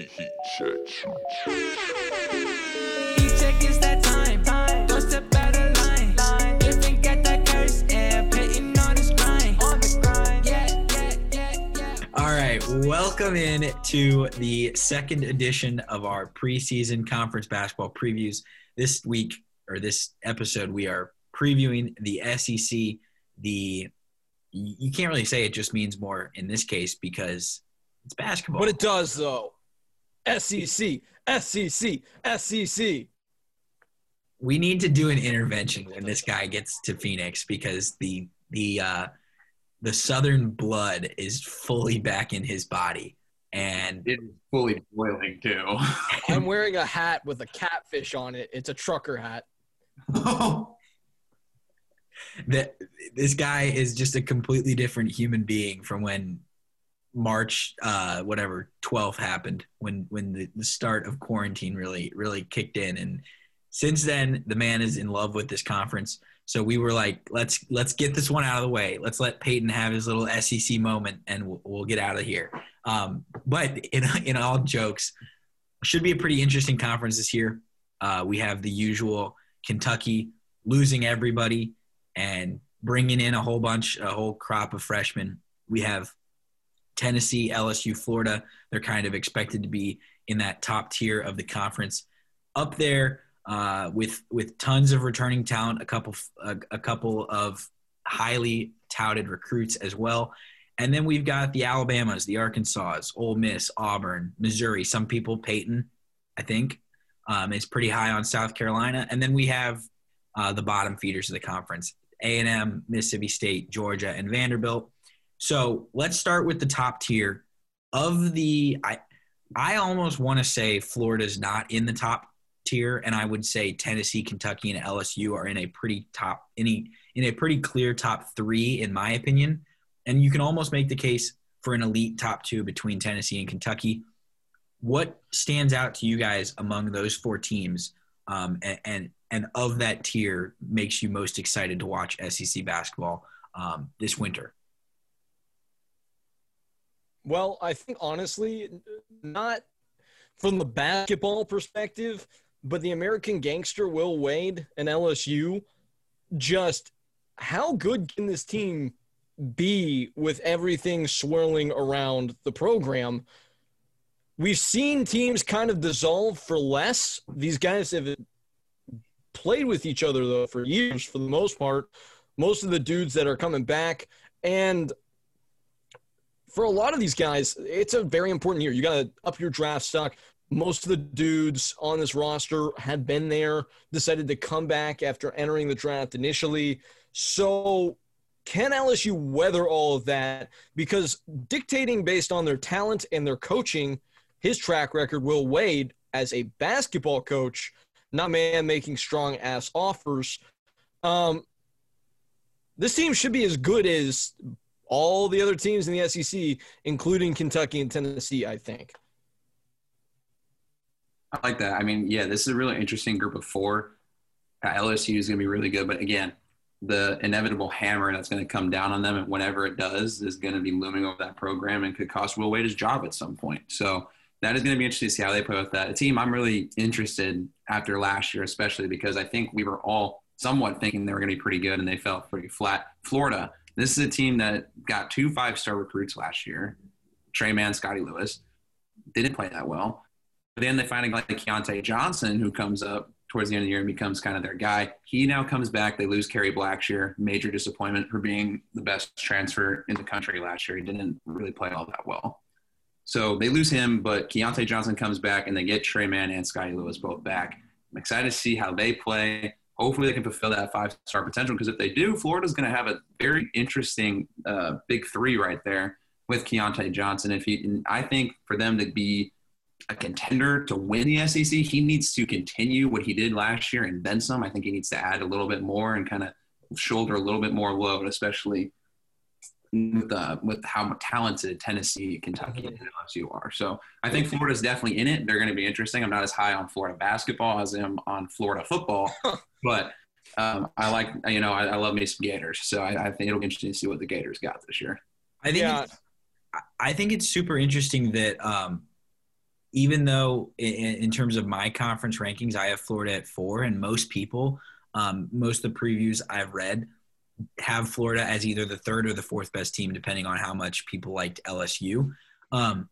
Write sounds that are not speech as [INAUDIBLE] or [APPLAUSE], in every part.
Heat, check. All right, welcome in to the second edition of our preseason conference basketball previews. This week or this episode, we are previewing the SEC. The you can't really say it just means more in this case because it's basketball. But it does though. SEC, SEC, SEC. we need to do an intervention when this guy gets to Phoenix because the the uh, the Southern blood is fully back in his body, and It is fully boiling too. [LAUGHS] I'm wearing a [LAUGHS] hat with a catfish on it. It's a trucker hat. [LAUGHS] that this guy is just a completely different human being from when March uh whatever 12th happened when when the, the start of quarantine really really kicked in. And since then the man is in love with this conference. So we were like let's let's get this one out of the way. Let's let Peyton have his little SEC moment and we'll, we'll get out of here. Um but in in all jokes should be a pretty interesting conference this year. Uh we have the usual Kentucky losing everybody and bringing in a whole bunch, a whole crop of freshmen. We have Tennessee, LSU, Florida. They're kind of expected to be in that top tier of the conference, up there uh, with with tons of returning talent, a couple a, a couple of highly touted recruits as well. And then we've got the Alabamas, the Arkansas, Ole Miss, Auburn, Missouri. Some people, Peyton, I think, um, is pretty high on South Carolina. And then we have uh, the bottom feeders of the conference a&m mississippi state georgia and vanderbilt so let's start with the top tier of the i i almost want to say florida's not in the top tier and i would say tennessee kentucky and lsu are in a pretty top any in a pretty clear top three in my opinion and you can almost make the case for an elite top two between tennessee and kentucky what stands out to you guys among those four teams um, and, and and of that tier makes you most excited to watch SEC basketball um, this winter? Well, I think honestly, not from the basketball perspective, but the American gangster Will Wade and LSU, just how good can this team be with everything swirling around the program? We've seen teams kind of dissolve for less. These guys have played with each other though for years for the most part. Most of the dudes that are coming back and for a lot of these guys, it's a very important year. You got to up your draft stock. Most of the dudes on this roster had been there, decided to come back after entering the draft initially. So, can LSU weather all of that? Because dictating based on their talent and their coaching, his track record, Will Wade, as a basketball coach, not man making strong ass offers. Um, this team should be as good as all the other teams in the SEC, including Kentucky and Tennessee, I think. I like that. I mean, yeah, this is a really interesting group of four. Uh, LSU is going to be really good, but again, the inevitable hammer that's going to come down on them, whenever it does, is going to be looming over that program and could cost Will Wade his job at some point. So that is going to be interesting to see how they play with that. A team I'm really interested after last year, especially because I think we were all somewhat thinking they were going to be pretty good and they fell pretty flat. Florida, this is a team that got two five star recruits last year Tre Mann, Scottie Lewis. Didn't play that well. But then they find a guy like Keyontae Johnson who comes up towards the end of the year and becomes kind of their guy. He now comes back. They lose Kerry Blackshear. Major disappointment for being the best transfer in the country last year. He didn't really play all that well. So they lose him, but Keyontae Johnson comes back and they get Tre Mann and Scottie Lewis both back. I'm excited to see how they play. Hopefully they can fulfill that five star potential because if they do, Florida's going to have a very interesting uh, big three right there with Keyontae Johnson. If he, I think for them to be a contender to win the SEC, he needs to continue what he did last year and then some. I think he needs to add a little bit more and kind of shoulder a little bit more load, especially with uh, with how talented Tennessee, Kentucky, and LSU are. So I think Florida's definitely in it. They're going to be interesting. I'm not as high on Florida basketball as I am on Florida football, [LAUGHS] but um, I like you know I, I, love me some Gators. So I, I, think it'll be interesting to see what the Gators got this year. I think Yeah. it's, I think it's super interesting that um, even though in, in terms of my conference rankings, I have Florida at four, and most people, um, most of the previews I've read, have Florida as either the third or the fourth best team, depending on how much people liked LSU. Um,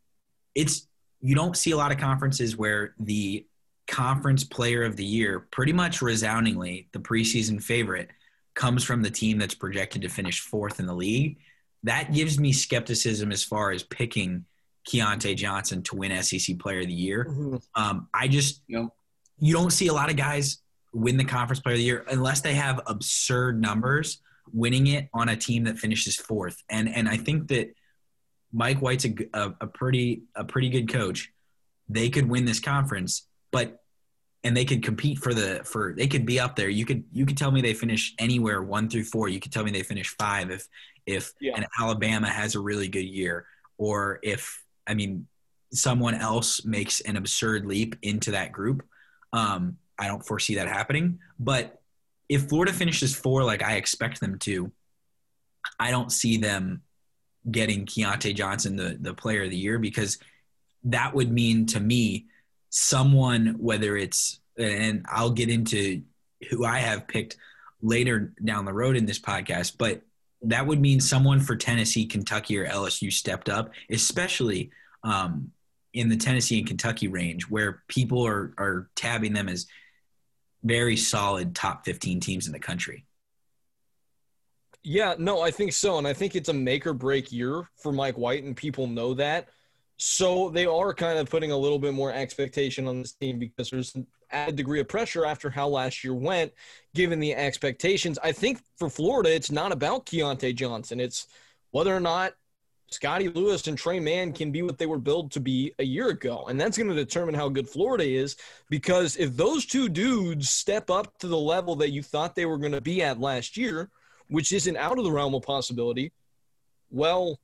it's you don't see a lot of conferences where the conference player of the year, pretty much resoundingly, the preseason favorite, comes from the team that's projected to finish fourth in the league. That gives me skepticism as far as picking Keyontae Johnson to win SEC Player of the Year. Mhm. Um, I just You know, you don't see a lot of guys win the conference player of the year unless they have absurd numbers winning it on a team that finishes fourth. And and I think that Mike White's a pretty a pretty good coach. They could win this conference, but and they could compete for the for they could be up there. You could you could tell me they finish anywhere one through four. You could tell me they finish five if if Yeah. an Alabama has a really good year or if I mean someone else makes an absurd leap into that group. Um, I don't foresee that happening. But if Florida finishes four like I expect them to, I don't see them getting Keyontae Johnson the, the player of the year because that would mean to me someone, whether it's, and I'll get into who I have picked later down the road in this podcast, but that would mean someone for Tennessee, Kentucky, or LSU stepped up, especially um, in the Tennessee and Kentucky range where people are, are tabbing them as very solid top 15 teams in the country. Yeah, no, I think so. And I think it's a make or break year for Mike White, and people know that. So they are kind of putting a little bit more expectation on this team because there's an added degree of pressure after how last year went, given the expectations. I think for Florida, it's not about Keyontae Johnson. It's whether or not Scottie Lewis and Tre Mann can be what they were built to be a year ago. And that's going to determine how good Florida is because if those two dudes step up to the level that you thought they were going to be at last year, which isn't out of the realm of possibility, well,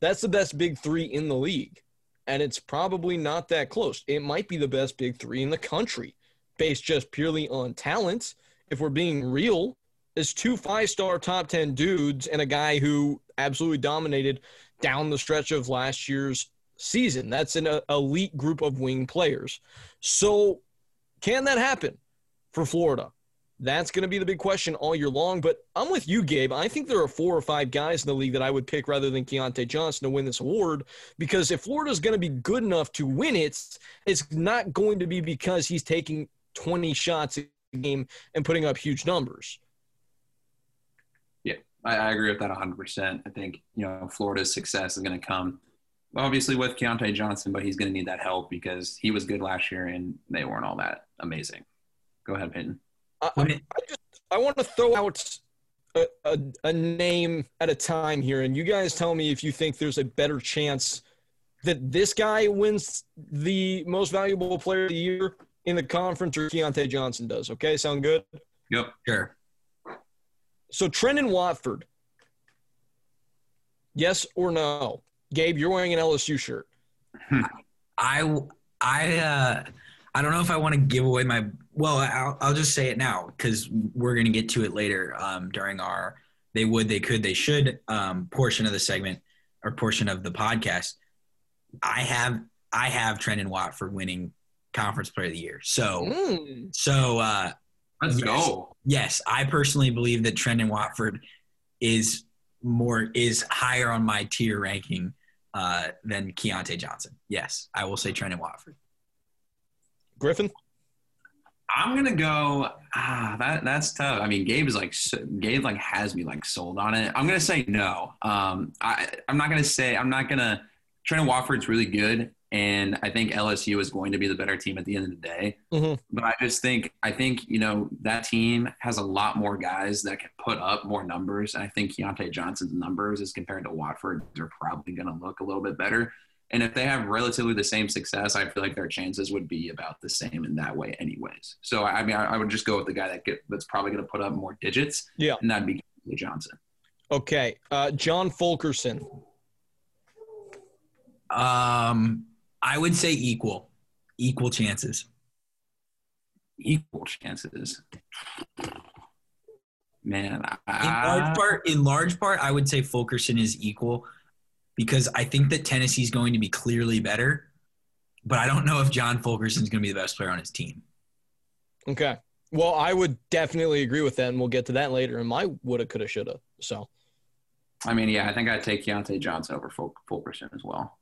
that's the best big three in the league. And it's probably not that close. It might be the best big three in the country, based just purely on talent. If we're being real, is two five star top 10 dudes and a guy who absolutely dominated down the stretch of last year's season. That's an uh, elite group of wing players. So, can that happen for Florida? That's going to be the big question all year long. But I'm with you, Gabe. I think there are four or five guys in the league that I would pick rather than Keyontae Johnson to win this award. Because if Florida's going to be good enough to win it, it's not going to be because he's taking 20 shots a game and putting up huge numbers. I, I agree with that 100%. I think, you know, Florida's success is going to come obviously with Keyontae Johnson, but he's going to need that help because he was good last year and they weren't all that amazing. Go ahead, Peyton. I, I, I just I want to throw out a, a, a name at a time here, and you guys tell me if you think there's a better chance that this guy wins the most valuable player of the year in the conference or Keyontae Johnson does. Okay, sound good? Yep. Sure. So Trendon Watford, yes or no? Gabe, you're wearing an LSU shirt. [LAUGHS] I I uh I don't know if I want to give away my well I'll, I'll just say it now because we're gonna get to it later um, during our they would they could they should um, portion of the segment or portion of the podcast. I have I have Trendon Watford winning conference player of the year. So Mm. so uh, Let's Yes. go. Yes, I personally believe that Trendon Watford is more is higher on my tier ranking uh, than Keyontae Johnson. Yes, I will say Trendon Watford. Griffin? I'm gonna go. Ah, that that's tough. I mean, Gabe is like Gabe like has me like sold on it. I'm gonna say no. Um, I I'm not gonna say I'm not gonna. Trent Wofford's really good, and I think LSU is going to be the better team at the end of the day. Mhm. But I just think I think you know that team has a lot more guys that can put up more numbers. And I think Keyontae Johnson's numbers, as compared to Watford, are probably going to look a little bit better. And if they have relatively the same success, I feel like their chances would be about the same in that way, anyways. So I mean, I, I would just go with the guy that get, that's probably going to put up more digits. Yeah. and that'd be Keyontae Johnson. Okay. Uh, John Fulkerson. Um, I would say equal, equal chances. Equal chances. Man, In large part, in large part, I would say Fulkerson is equal because I think that Tennessee is going to be clearly better. but I don't know if John Fulkerson's going to be the best player on his team. Okay. Well, I would definitely agree with that, and we'll get to that later in my woulda, coulda, shoulda. So, I mean, yeah, I think I'd take Keyontae Johnson over Ful- Fulkerson as well.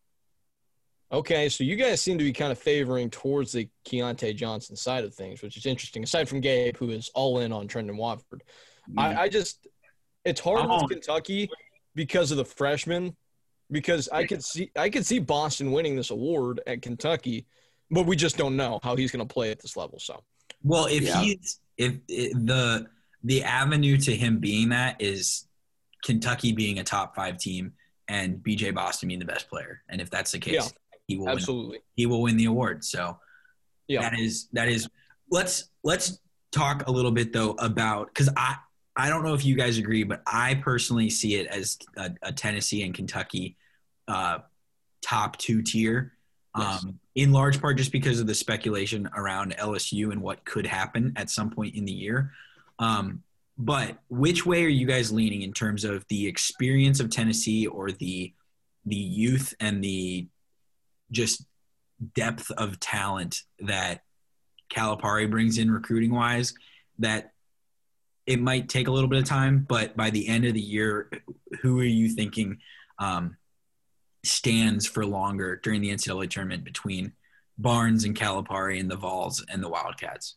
Okay, so you guys seem to be kind of favoring towards the Keyontae Johnson side of things, which is interesting. Aside from Gabe, who is all in on Trendon Watford, I, mm-hmm. I just it's hard with uh-huh. Kentucky because of the freshmen. Because I could see I could see Boston winning this award at Kentucky, but we just don't know how he's going to play at this level. So, Well, if Yeah. he's if, if the the avenue to him being that is Kentucky being a top five team and BJ Boston being the best player, and if that's the case, Yeah. He will win, absolutely, he will win the award. So yeah. that is that is let's let's talk a little bit though about because I I don't know if you guys agree, but I personally see it as a, a Tennessee and Kentucky uh, top two tier. Yes. Um, in large part just because of the speculation around LSU and what could happen at some point in the year. Um, but which way are you guys leaning in terms of the experience of Tennessee or the the youth and the just depth of talent that Calipari brings in recruiting wise that it might take a little bit of time, but by the end of the year, who are you thinking um, stands for longer during the NCAA tournament between Barnes and Calipari and the Vols and the Wildcats?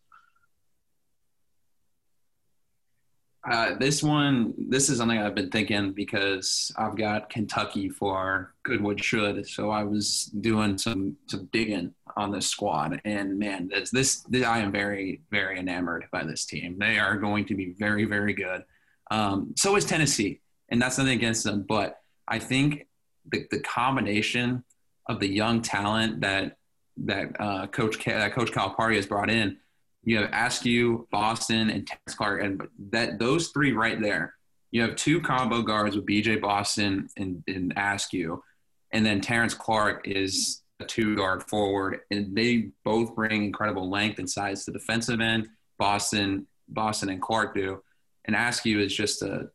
Uh, this one, this is something I've been thinking because I've got Kentucky for Goodwood should. So I was doing some some digging on this squad, and man, this, this this I am very very enamored by this team. They are going to be very very good. Um, so is Tennessee, and that's nothing against them, but I think the the combination of the young talent that that uh, Coach that Coach Calipari has brought in you have Askew, Boston, and Terrence Clarke, and that those three right there. You have two combo guards with BJ Boston and, and Askew, and then Terrence Clarke is a two guard forward, and they both bring incredible length and size to the defensive end. Boston, Boston, and Clarke do, and Askew is just a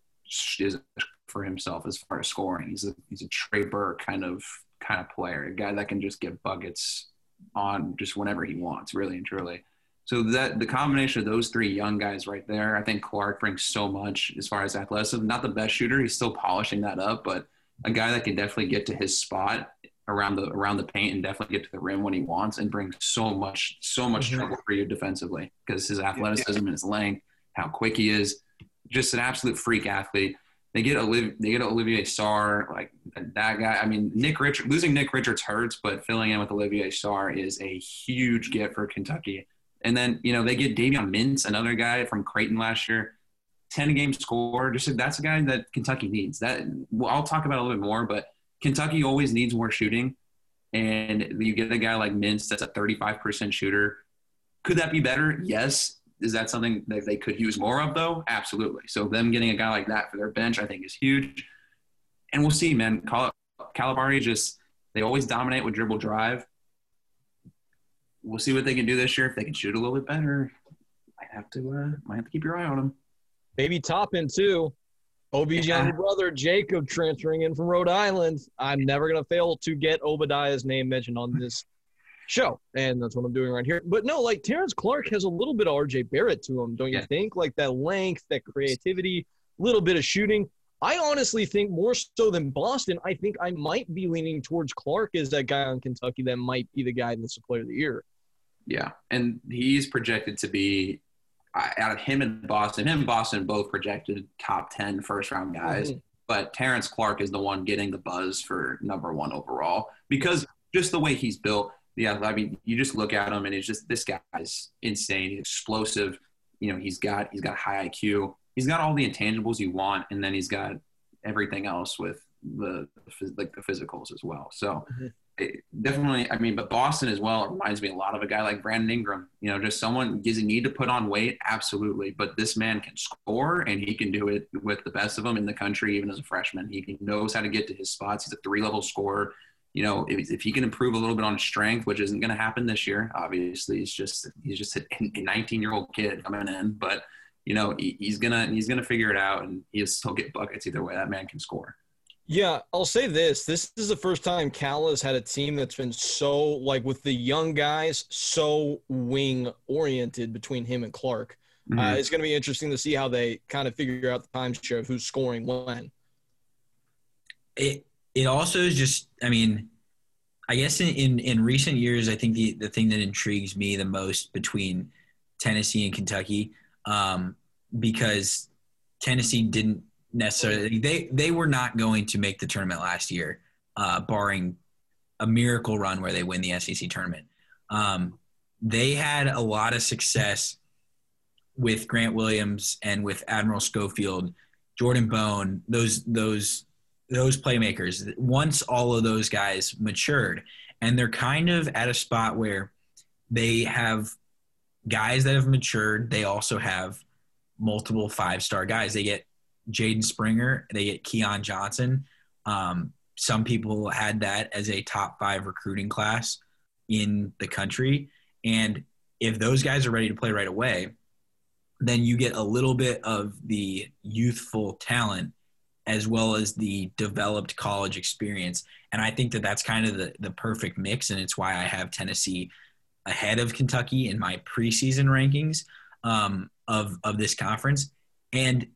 is for himself as far as scoring. He's a he's a Trey Burke kind of kind of player, a guy that can just get buckets on just whenever he wants, really and truly. So that the combination of those three young guys right there, I think Clarke brings so much as far as athleticism. Not the best shooter, he's still polishing that up, but a guy that can definitely get to his spot around the around the paint and definitely get to the rim when he wants and bring so much so much Mhm. trouble for you defensively because his athleticism and his length, how quick he is, just an absolute freak athlete. They get Olivier, they get Olivier Sarr, like that guy. I mean, Nick Richard losing Nick Richards hurts, but filling in with Olivier Sarr is a huge get for Kentucky. And then, you know, they get Davion Mintz, another guy from Creighton last year, 10 game score. Just that's a guy that Kentucky needs. That well, I'll talk about a little bit more, but Kentucky always needs more shooting. And you get a guy like Mintz that's a 35% shooter. Could that be better? Yes. Is that something that they could use more of, though? Absolutely. So, them getting a guy like that for their bench, I think, is huge. And we'll see, man. Cal- Calipari just, they always dominate with dribble drive we'll see what they can do this year. If they can shoot a little bit better, might have to uh, might have to keep your eye on them. Maybe Toppin too. Obi's Yeah. younger brother Jacob transferring in from Rhode Island. I'm never gonna fail to get Obadiah's name mentioned on this show, and that's what I'm doing right here. But no, like Terrence Clarke has a little bit of RJ Barrett to him, don't you Yeah. think? Like that length, that creativity, little bit of shooting. I honestly think more so than Boston. I think I might be leaning towards Clarke as that guy on Kentucky that might be the guy that's the player of the year. Yeah, and he's projected to be uh, out of him and Boston. Him and Boston both projected top 10 first round guys. Mhm. But Terrence Clarke is the one getting the buzz for number one overall because just the way he's built. Yeah, I mean, you just look at him and it's just this guy's insane, he's explosive. You know, he's got he's got high IQ. He's got all the intangibles you want, and then he's got everything else with the like the physicals as well. So Mhm. It, definitely, I mean, but Boston as well reminds me a lot of a guy like Brandon Ingram. You know, just someone does he need to put on weight? Absolutely, but this man can score, and he can do it with the best of them in the country, even as a freshman. He knows how to get to his spots. He's a three level scorer. You know, if, if he can improve a little bit on strength, which isn't going to happen this year, obviously, he's just he's just a 19 year old kid coming in, but you know he, he's gonna he's gonna figure it out, and he'll still get buckets either way. That man can score. Yeah, I'll say this. This is the first time Cal has had a team that's been so, like, with the young guys, so wing oriented between him and Clarke. Uh, Mhm. it's going to be interesting to see how they kind of figure out the timeshare of who's scoring when. it it also is just i mean i guess in, in in recent years i think the the thing that intrigues me the most between tennessee and kentucky um because tennessee didn't necessarily they they were not going to make the tournament last year uh barring a miracle run where they win the sec tournament. Um they had a lot of success with grant williams and with admiral schofield jordan bone those those those playmakers. Once all of those guys matured and they're kind of at a spot where they have guys that have matured. They also have multiple five star guys. They get jaden springer they get keon johnson um, some people had that as a top five recruiting class in the country and if those guys are ready to play right away then you get a little bit of the youthful talent as well as the developed college experience. And I think that that's kind of the, the perfect mix. And it's why I have Tennessee ahead of Kentucky in my preseason rankings um, of, of this conference. And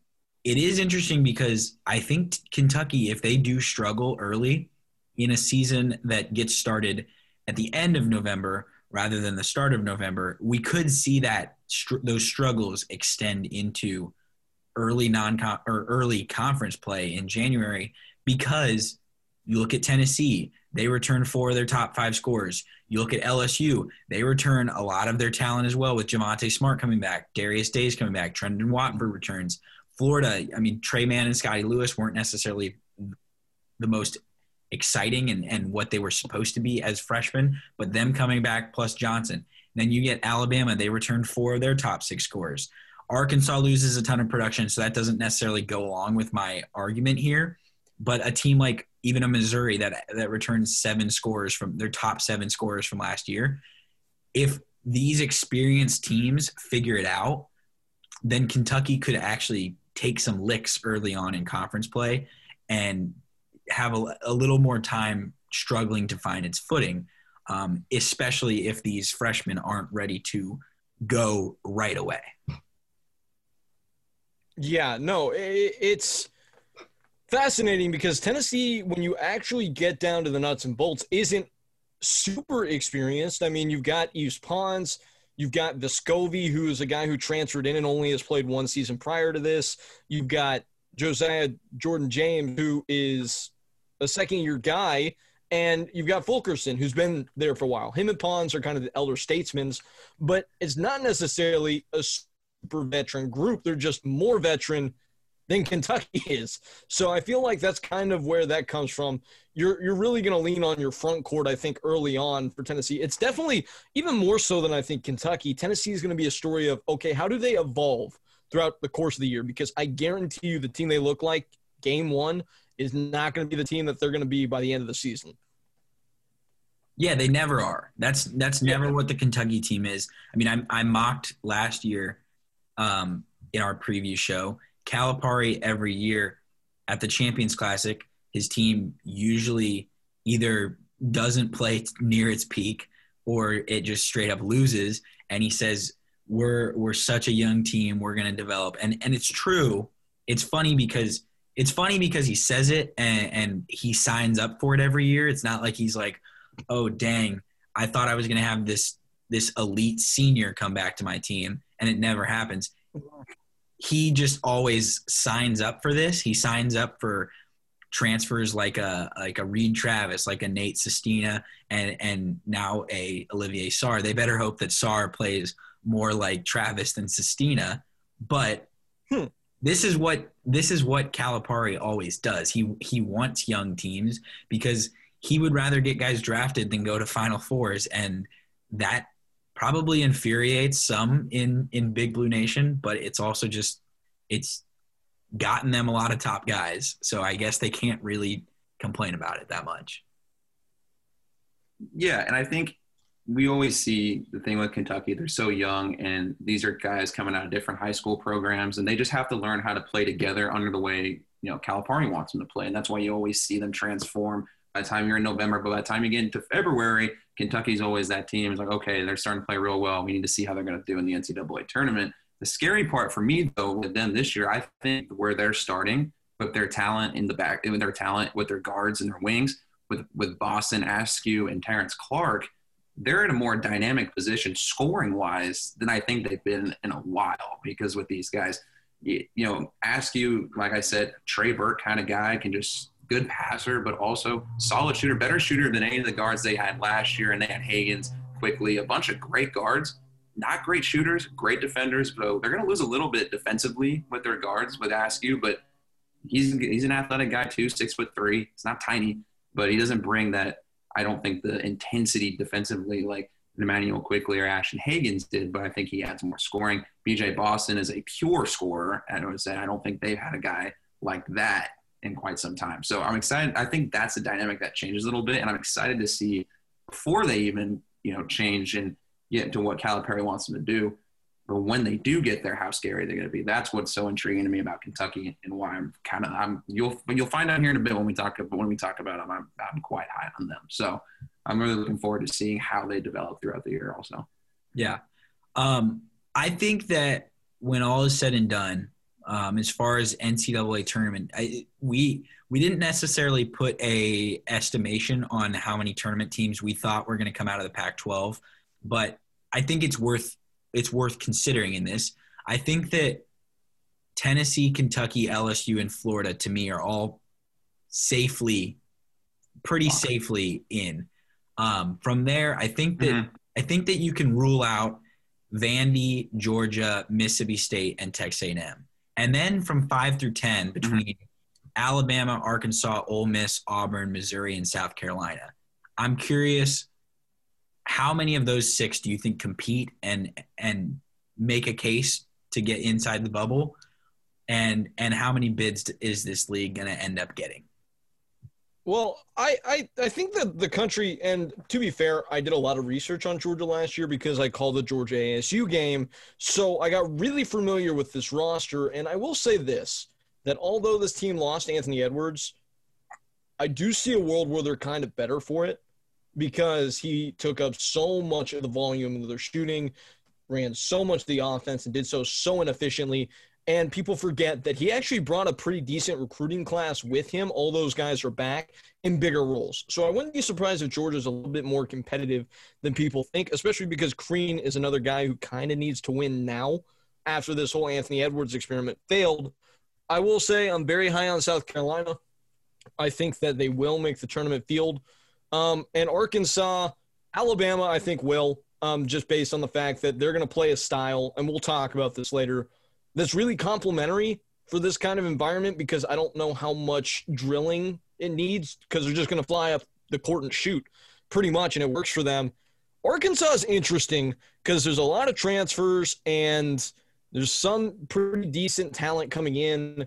it is interesting because I think Kentucky, if they do struggle early in a season that gets started at the end of November rather than the start of November, we could see that those struggles extend into early non or early conference play in January because you look at Tennessee, they return four of their top five scorers. You look at LSU, they return a lot of their talent as well with Javonte Smart coming back, Darius Days coming back, Trendon Watford returns. Florida, I mean, Tre Mann and Scottie Lewis weren't necessarily the most exciting and, and what they were supposed to be as freshmen, but them coming back plus Johnson. Then you get Alabama, they returned four of their top six scorers. Arkansas loses a ton of production, so that doesn't necessarily go along with my argument here. But a team like even a Missouri that that returns seven scores from their top seven scores from last year, if these experienced teams figure it out, then Kentucky could actually take some licks early on in conference play and have a, a little more time struggling to find its footing, um, especially if these freshmen aren't ready to go right away. Yeah, no, it, it's fascinating because Tennessee, when you actually get down to the nuts and bolts, isn't super experienced. I mean, you've got East Pons, you've got Vescovi, who is a guy who transferred in and only has played one season prior to this. You've got Josiah Jordan James, who is a second year guy. And you've got Fulkerson, who's been there for a while. Him and Pons are kind of the elder statesmen, but it's not necessarily a super veteran group. They're just more veteran than Kentucky [LAUGHS] is. So I feel like that's kind of where that comes from. You're you're really going to lean on your front court, I think, early on for Tennessee. It's definitely even more so than I think Kentucky. Tennessee is going to be a story of okay, how do they evolve throughout the course of the year? Because I guarantee you, the team they look like game one is not going to be the team that they're going to be by the end of the season. Yeah, they never are. That's that's never what the Kentucky team is. I mean, I, I mocked last year um, in our preview show Calipari every year at the Champions Classic. His team usually either doesn't play near its peak or it just straight up loses. And he says, "We're we're such a young team. We're going to develop." And and it's true. It's funny because it's funny because he says it and, and he signs up for it every year. It's not like he's like, "Oh dang, I thought I was going to have this this elite senior come back to my team," and it never happens he just always signs up for this. He signs up for transfers like a like a Reid Travis, like a Nate Sestina, and and now a Olivier Sarr. They better hope that Sarr plays more like Travis than Sestina. But Hmm. this is what this is what Calipari always does. He he wants young teams because he would rather get guys drafted than go to Final Fours, and that probably infuriates some in in Big Blue Nation, but it's also just it's gotten them a lot of top guys. So I guess they can't really complain about it that much. Yeah, and I think we always see the thing with Kentucky, they're so young, and these are guys coming out of different high school programs, and they just have to learn how to play together under the way you know Calipari wants them to play, and that's why you always see them transform. By the time you're in November, but by the time you get into February, Kentucky's always that team. It's like, okay, they're starting to play real well. We need to see how they're going to do in the NCAA tournament. The scary part for me, though, with them this year, I think where they're starting with their talent in the back, with their talent with their guards and their wings, with with Boston Askew and Terrence Clarke, they're in a more dynamic position scoring wise than I think they've been in a while. Because with these guys, you, you know, Askew, like I said, Trey Burke kind of guy can just good passer, but also solid shooter, better shooter than any of the guards they had last year. And they had Hagans Quickley, a bunch of great guards, not great shooters, great defenders. But they're going to lose a little bit defensively with their guards with Askew, but he's he's an athletic guy too, six foot three. It's not tiny, but he doesn't bring that. I don't think the intensity defensively like Immanuel Quickley or Ashton Hagans did, but I think he adds more scoring. BJ Boston is a pure scorer. I would say I don't think they've had a guy like that in quite some time. So I'm excited. I think that's a dynamic that changes a little bit, and I'm excited to see before they even you know change and get to what Calipari wants them to do. But when they do get there, how scary they're going to be. That's what's so intriguing to me about Kentucky and why I'm kind of I'm you'll you'll find out here in a bit when we talk about when we talk about them. I'm I'm quite high on them. So I'm really looking forward to seeing how they develop throughout the year. Also, Yeah. Um, I think that when all is said and done, um, as far as NCAA tournament, I, we we didn't necessarily put a estimation on how many tournament teams we thought were going to come out of the Pac-12, but I think it's worth it's worth considering in this. I think that Tennessee, Kentucky, LSU, and Florida to me are all safely, pretty safely in. Um, from there, I think that Mhm. I think that you can rule out Vandy, Georgia, Mississippi State, and Texas A&M, and then from five through ten mm-hmm. between Alabama, Arkansas, Ole Miss, Auburn, Missouri, and South Carolina. I'm curious, how many of those six do you think compete and and make a case to get inside the bubble, and and how many bids is this league going to end up getting? Well, I, I I think that the country, and to be fair, I did a lot of research on Georgia last year because I called the Georgia ASU game. So I got really familiar with this roster. And I will say this that although this team lost Anthony Edwards, I do see a world where they're kind of better for it because he took up so much of the volume of their shooting, ran so much of the offense, and did so so inefficiently. And people forget that he actually brought a pretty decent recruiting class with him. All those guys are back in bigger roles. So I wouldn't be surprised if Georgia's a little bit more competitive than people think, especially because Crean is another guy who kind of needs to win now after this whole Anthony Edwards experiment failed. I will say I'm very high on South Carolina. I think that they will make the tournament field. Um, and Arkansas, Alabama, I think will, um, just based on the fact that they're going to play a style, and we'll talk about this later, that's really complementary for this kind of environment because I don't know how much drilling it needs because they're just going to fly up the court and shoot pretty much, and it works for them. Arkansas is interesting because there's a lot of transfers and there's some pretty decent talent coming in.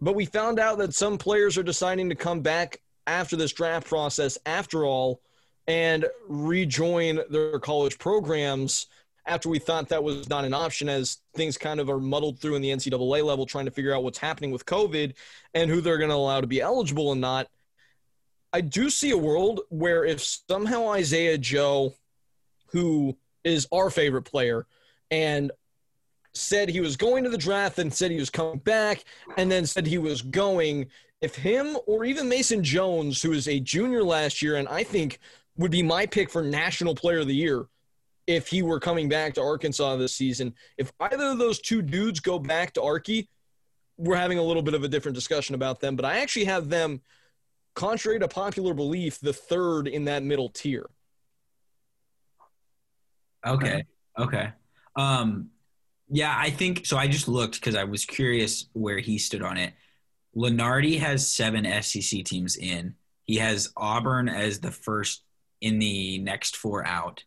But we found out that some players are deciding to come back after this draft process, after all, and rejoin their college programs after we thought that was not an option as things kind of are muddled through in the NCAA level, trying to figure out what's happening with COVID and who they're going to allow to be eligible and not. I do see a world where if somehow Isaiah Joe, who is our favorite player, and said he was going to the draft and said he was coming back and then said he was going, if him or even Mason Jones, who is a junior last year and I think would be my pick for National Player of the Year if he were coming back to Arkansas this season, if either of those two dudes go back to Arky, we're having a little bit of a different discussion about them. But I actually have them, contrary to popular belief, the third in that middle tier. Okay. Okay. Um, yeah, I think so. I just looked because I was curious where he stood on it. Lunardi has seven SEC teams in. He has Auburn as the first in the next four out.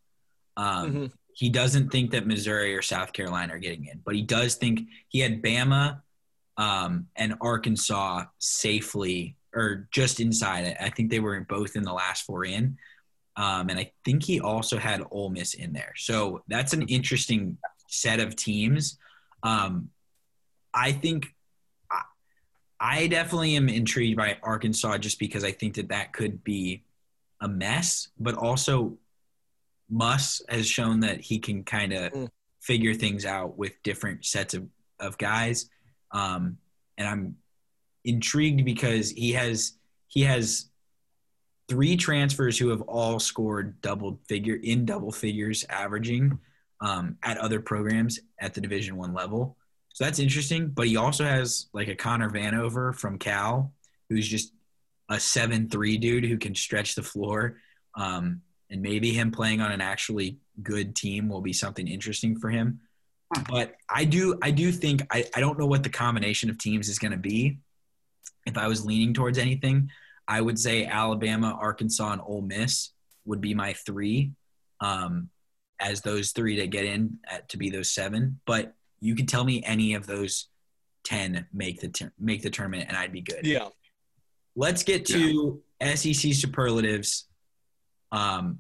Um, Mhm. He doesn't think that Missouri or South Carolina are getting in, but he does think he had Bama um, and Arkansas safely or just inside it. I think they were both in the last four in. Um, and I think he also had Ole Miss in there. So that's an interesting set of teams. Um, I think I, I definitely am intrigued by Arkansas just because I think that that could be a mess, but also Muss has shown that he can kind of Mm. figure things out with different sets of, of guys. Um, and I'm intrigued because he has he has three transfers who have all scored double figure in double figures averaging um, at other programs at the division one level so that's interesting but he also has like a connor vanover from cal who's just a 7-3 dude who can stretch the floor um, and maybe him playing on an actually good team will be something interesting for him but i do i do think i, I don't know what the combination of teams is going to be if i was leaning towards anything I would say Alabama, Arkansas, and Ole Miss would be my three, um, as those three to get in at, to be those seven. But you could tell me any of those ten make the tur- make the tournament, and I'd be good. Yeah. Let's get to SEC superlatives. Um,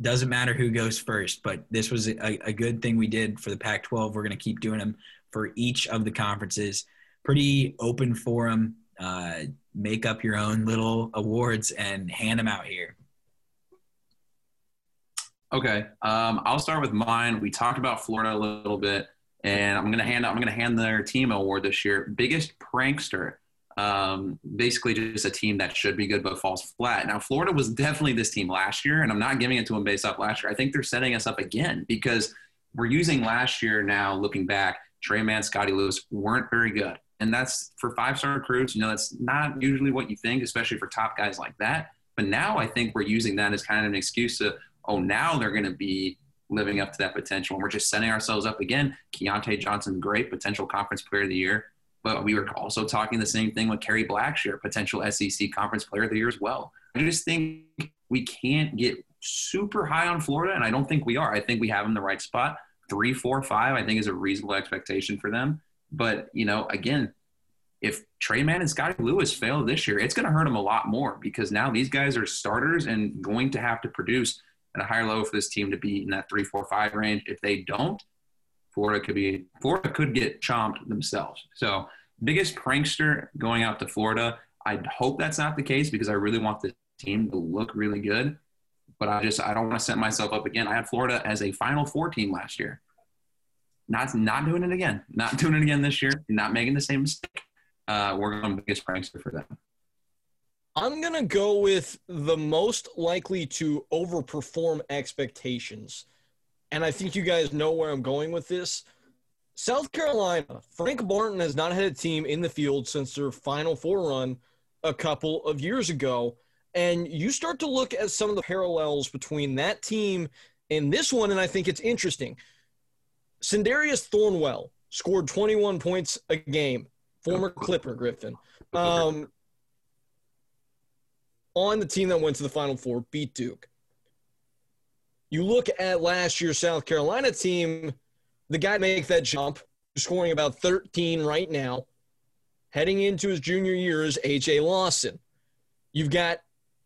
doesn't matter who goes first, but this was a, a good thing we did for the Pac-12. We're going to keep doing them for each of the conferences. Pretty open forum. Uh, make up your own little awards and hand them out here. Okay, um, I'll start with mine. We talked about Florida a little bit, and I'm gonna hand out. I'm gonna hand their team award this year. Biggest prankster, um, basically just a team that should be good but falls flat. Now Florida was definitely this team last year, and I'm not giving it to them based off last year. I think they're setting us up again because we're using last year now. Looking back, Tre Mann, Scottie Lewis weren't very good, and that's for five star recruits. You know, that's not usually what you think, especially for top guys like that. But now I think we're using that as kind of an excuse to oh, now they're going to be living up to that potential. And we're just setting ourselves up again. Keyontae Johnson, great potential conference player of the year. But we were also talking the same thing with Kerry Blackshear, potential SEC conference player of the year as well. I just think we can't get super high on Florida, and I don't think we are. I think we have them in the right spot. Three, four, five, I think is a reasonable expectation for them. But, you know, again, if Tre Mann and Scottie Lewis fail this year, it's going to hurt them a lot more because now these guys are starters and going to have to produce at a higher level for this team to be in that three, four, five range. If they don't, Florida could be Florida could get chomped themselves. So biggest prankster going out to Florida. I hope that's not the case because I really want the team to look really good. But I just I don't want to set myself up again. I had Florida as a Final Four team last year. Not not doing it again. Not [LAUGHS] doing it again this year. Not making the same mistake. Uh, we're going to biggest prankster for them. I'm going to go with the most likely to overperform expectations. And I think you guys know where I'm going with this. South Carolina, Frank Martin has not had a team in the field since their Final Four run a couple of years ago. And you start to look at some of the parallels between that team and this one, and I think it's interesting. Sindarius Thornwell scored 21 points a game, former Clipper Griffin. Um, on the team that went to the Final Four, beat Duke. You look at last year's South Carolina team, the guy make that jump, scoring about 13 right now, heading into his junior year is A.J. Lawson. You've got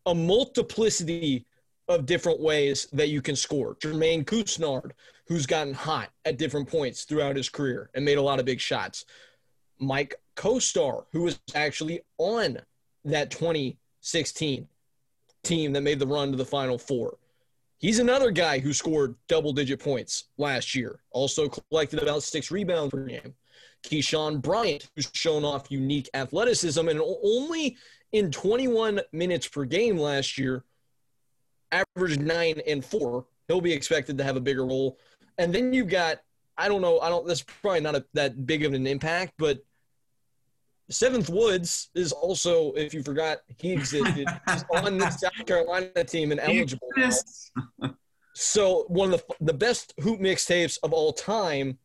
a multiplicity of different ways that you can score. Jermaine Couisnard, who's gotten hot at different points throughout his career and made a lot of big shots. Maik Kotsar, who was actually on that 2016 team that made the run to the Final Four. He's another guy who scored double digit points last year, also collected about six rebounds per game. Keyshawn Bryant, who's shown off unique athleticism and only in 21 minutes per game last year, averaged nine and four. He'll be expected to have a bigger role. And then you've got, I don't know, I don't, that's probably not a, that big of an impact, but Seventh Woods is also, if you forgot, he existed. [LAUGHS] On the South Carolina team and eligible. So one of the the best hoop mixtapes of all time,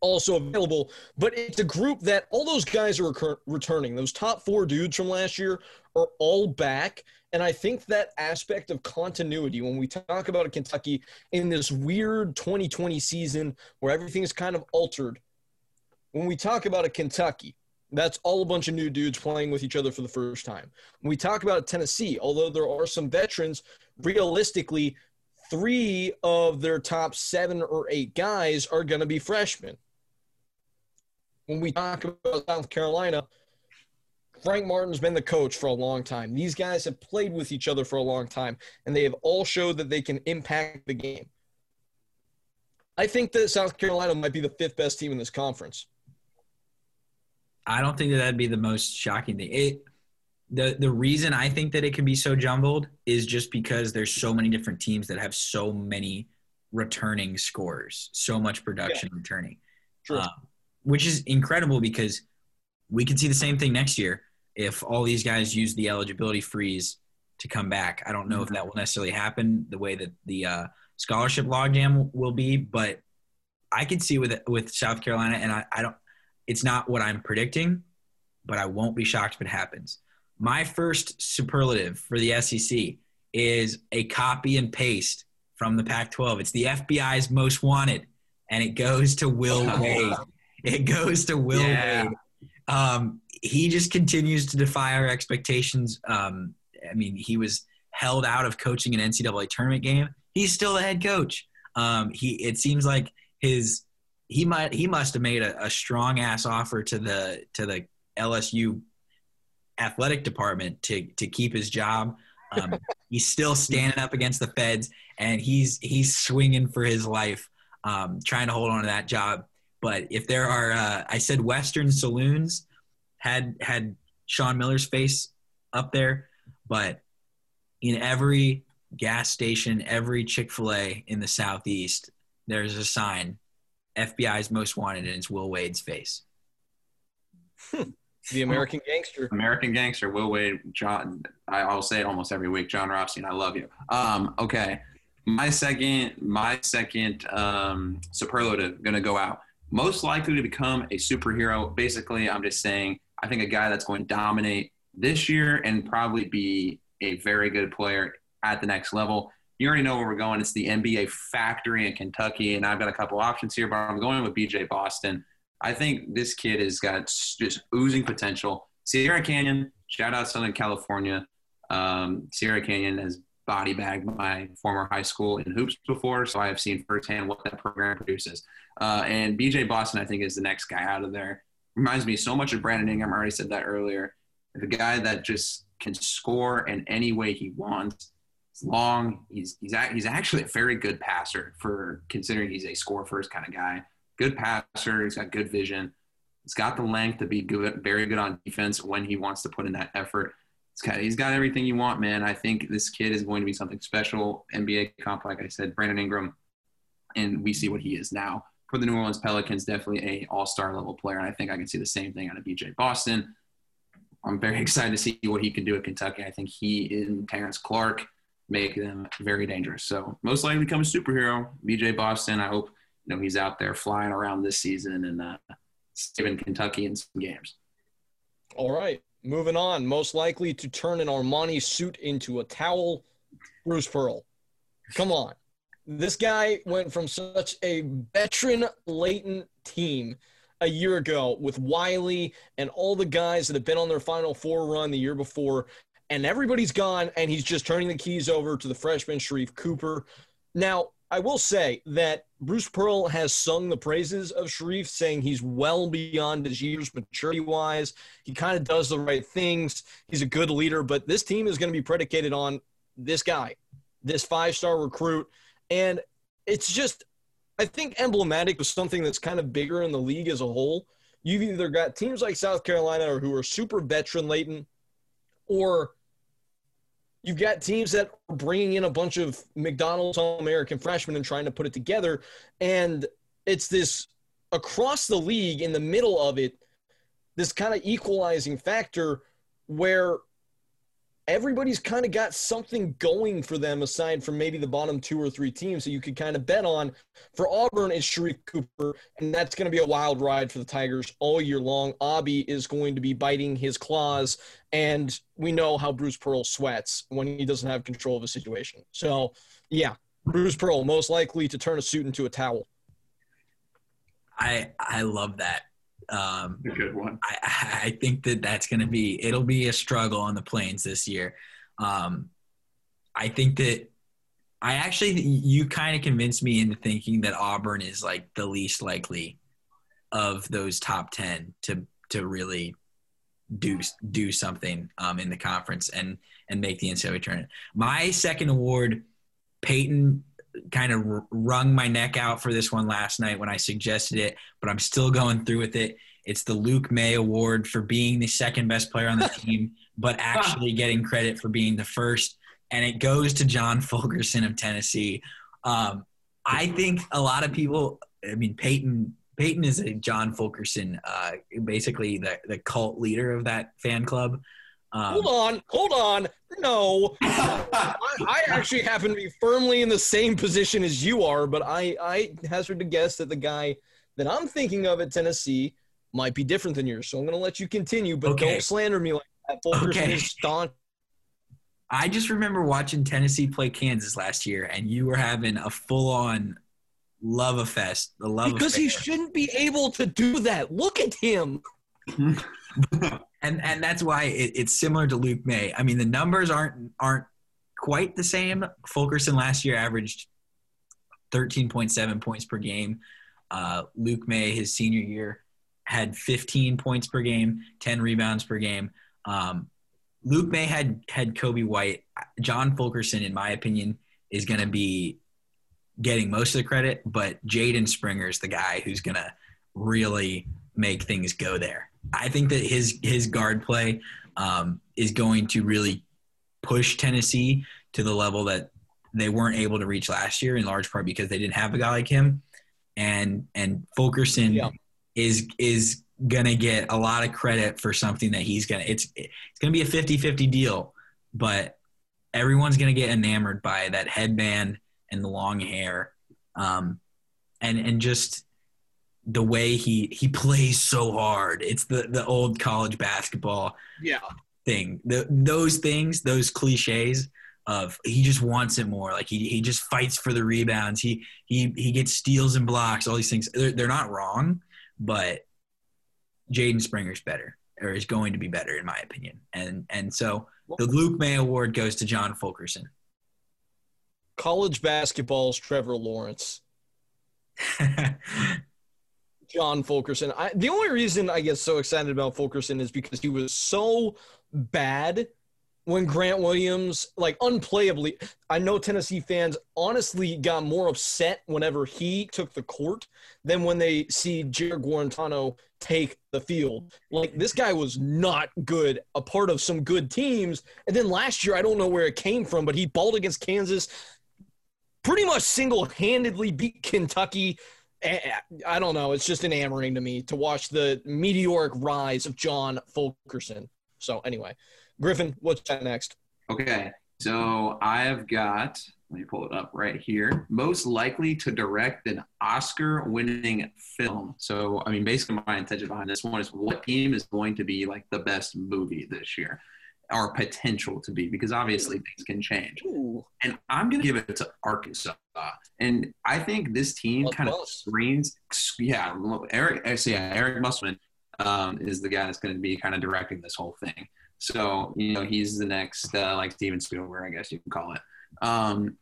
also available. But it's a group that all those guys are recur- returning. Those top four dudes from last year are all back, and I think that aspect of continuity when we talk about a Kentucky in this weird 2020 season where everything is kind of altered. When we talk about a Kentucky, that's all a bunch of new dudes playing with each other for the first time. When we talk about Tennessee, although there are some veterans, realistically, three of their top seven or eight guys are going to be freshmen. When we talk about South Carolina, Frank Martin's been the coach for a long time. These guys have played with each other for a long time, and they have all showed that they can impact the game. I think that South Carolina might be the fifth best team in this conference. I don't think that that'd be the most shocking thing. It, the the reason I think that it can be so jumbled is just because there's so many different teams that have so many returning scores, so much production returning, True. um, which is incredible because we can see the same thing next year if all these guys use the eligibility freeze to come back. I don't know if that will necessarily happen the way that the uh, scholarship logjam will be, but I could see with with South Carolina, and I, I don't. It's not what I'm predicting, but I won't be shocked if it happens. My first superlative for the SEC is a copy and paste from the Pac-12. It's the FBI's most wanted, and it goes to Will Wade. It goes to Will Yeah. Wade. Um, he just continues to defy our expectations. Um, I mean, he was held out of coaching an NCAA tournament game. He's still the head coach. Um, he it seems like his he might he must have made a, a strong ass offer to the to the LSU athletic department to to keep his job. Um, [LAUGHS] he's still standing up against the feds, and he's he's swinging for his life, um, trying to hold on to that job. But if there are, uh, I said Western saloons had had Sean Miller's face up there, but in every gas station, every Chick Fil A in the Southeast, there's a sign, FBI's most wanted, and it's Will Wade's face. The American gangster. American Gangster, Will Wade, John. I, I'll say it almost every week. Jon Rothstein, I love you. Um, okay, my second, my second um, superlative going to go out. Most likely to become a superhero. Basically, I'm just saying. I think a guy that's going to dominate this year and probably be a very good player at the next level. You already know where we're going. It's the NBA factory in Kentucky, and I've got a couple options here, but I'm going with BJ Boston. I think this kid has got just oozing potential. Sierra Canyon, shout out Southern California. Um, Sierra Canyon has body bagged my former high school in hoops before, so I have seen firsthand what that program produces. Uh, and BJ Boston, I think, is the next guy out of there. Reminds me so much of Brandon Ingram. I already said that earlier. The guy that just can score in any way he wants. He's long. He's he's a- he's actually a very good passer for considering he's a score first kind of guy. Good passer. He's got good vision. He's got the length to be good, very good on defense when he wants to put in that effort. He's got, he's got everything you want, man. I think this kid is going to be something special. NBA comp, like I said, Brandon Ingram, and we see what he is now. For the New Orleans Pelicans, definitely a all-star level player, and I think I can see the same thing out of BJ Boston. I'm very [LAUGHS] excited to see what he can do at Kentucky. I think he and Terrence Clarke make them very dangerous. So most likely become a superhero. BJ Boston. I hope you know he's out there flying around this season and uh, saving Kentucky in some games. All right, moving on. Most likely to turn an Armani suit into a towel, Bruce Pearl. Come on. This guy went from such a veteran latent team a year ago with Wiley and all the guys that have been on their Final Four run the year before, and everybody's gone, and he's just turning the keys over to the freshman Sharife Cooper. Now, I will say that Bruce Pearl has sung the praises of Sharife, saying he's well beyond his years maturity wise. He kind of does the right things. He's a good leader, but this team is going to be predicated on this guy, this five star recruit. And it's just, I think, emblematic of something that's kind of bigger in the league as a whole. You've either got teams like South Carolina or who are super veteran laden, or you've got teams that are bringing in a bunch of McDonald's All American freshmen and trying to put it together. And it's this across the league in the middle of it, this kind of equalizing factor where everybody's kind of got something going for them aside from maybe the bottom two or three teams that you could kind of bet on. For Auburn, it's Sharife Cooper, and that's going to be a wild ride for the Tigers all year long. Aubie is going to be biting his claws, and we know how Bruce Pearl sweats when he doesn't have control of a situation. So, yeah, Bruce Pearl most likely to turn a suit into a towel. I I love that. Um, A good one. I, I think that that's going to be it'll be a struggle on the plains this year. Um, I think that I actually you kind of convinced me into thinking that Auburn is like the least likely of those top ten to to really do do something um, in the conference and and make the NCAA tournament. My second award, Peyton kind of wrung my neck out for this one last night when I suggested it, but I'm still going through with it. It's the Luke Maye Award for being the second best player on the [LAUGHS] team, but actually getting credit for being the first. And it goes to John [LAUGHS] Fulkerson of Tennessee. Um, I think a lot of people, I mean, Peyton Peyton is a John Fulkerson, uh, basically the, the cult leader of that fan club. Um, Hold on, hold on. No, I, I actually happen to be firmly in the same position as you are, but I, I hazard to guess that the guy that I'm thinking of at Tennessee might be different than yours. So I'm going to let you continue, but Okay. don't slander me like that. Fulkerson Okay. is staunch. I just remember watching Tennessee play Kansas last year, and you were having a full-on love a fest. The love Because he shouldn't be able to do that. Look at him. [LAUGHS] and and that's why it, it's similar to Luke Maye. I mean, the numbers aren't aren't quite the same. Fulkerson last year averaged 13.7 points per game. Uh, Luke Maye, his senior year, had 15 points per game, 10 rebounds per game. Um, Luke Maye had had Coby White. John Fulkerson, in my opinion, is going to be getting most of the credit, but Jaden Springer is the guy who's going to really make things go there. I think that his his guard play um, is going to really push Tennessee to the level that they weren't able to reach last year, in large part because they didn't have a guy like him. And and Fulkerson Yeah. is is gonna get a lot of credit for something that he's gonna it's it's gonna be a 50-50 deal, but everyone's gonna get enamored by that headband and the long hair. Um, and and just the way he he plays so hard. It's the the old college basketball Yeah. thing. The, those things, those cliches of he just wants it more. Like he he just fights for the rebounds. He he he gets steals and blocks. All these things. They're, they're not wrong, but Jaden Springer's better, or is going to be better in my opinion. And and so the Luke Maye Award goes to John Fulkerson. College basketball's Trevor Lawrence. [LAUGHS] John Fulkerson. I, the only reason I get so excited about Fulkerson is because he was so bad when Grant Williams, like unplayably, I know Tennessee fans honestly got more upset whenever he took the court than when they see Jarrett Guarantano take the field. Like this guy was not good, a part of some good teams. And then last year, I don't know where it came from, but he balled against Kansas, pretty much single handedly beat Kentucky. I don't know. It's just enamoring to me to watch the meteoric rise of John Fulkerson. So anyway, Griffin, what's that next? Okay, so I have got, let me pull it up right here. Most likely to direct an Oscar winning film. So, I mean, basically, my intention behind this one is what team is going to be like the best movie this year or potential to be, because obviously things can change. Ooh, And I'm going to give it to Arkansas. And I think this team kind of screens, yeah, Eric, so yeah, Eric Musselman um, is the guy that's going to be kind of directing this whole thing. So, you know, he's the next, uh, like Steven Spielberg, I guess you can call it. Um,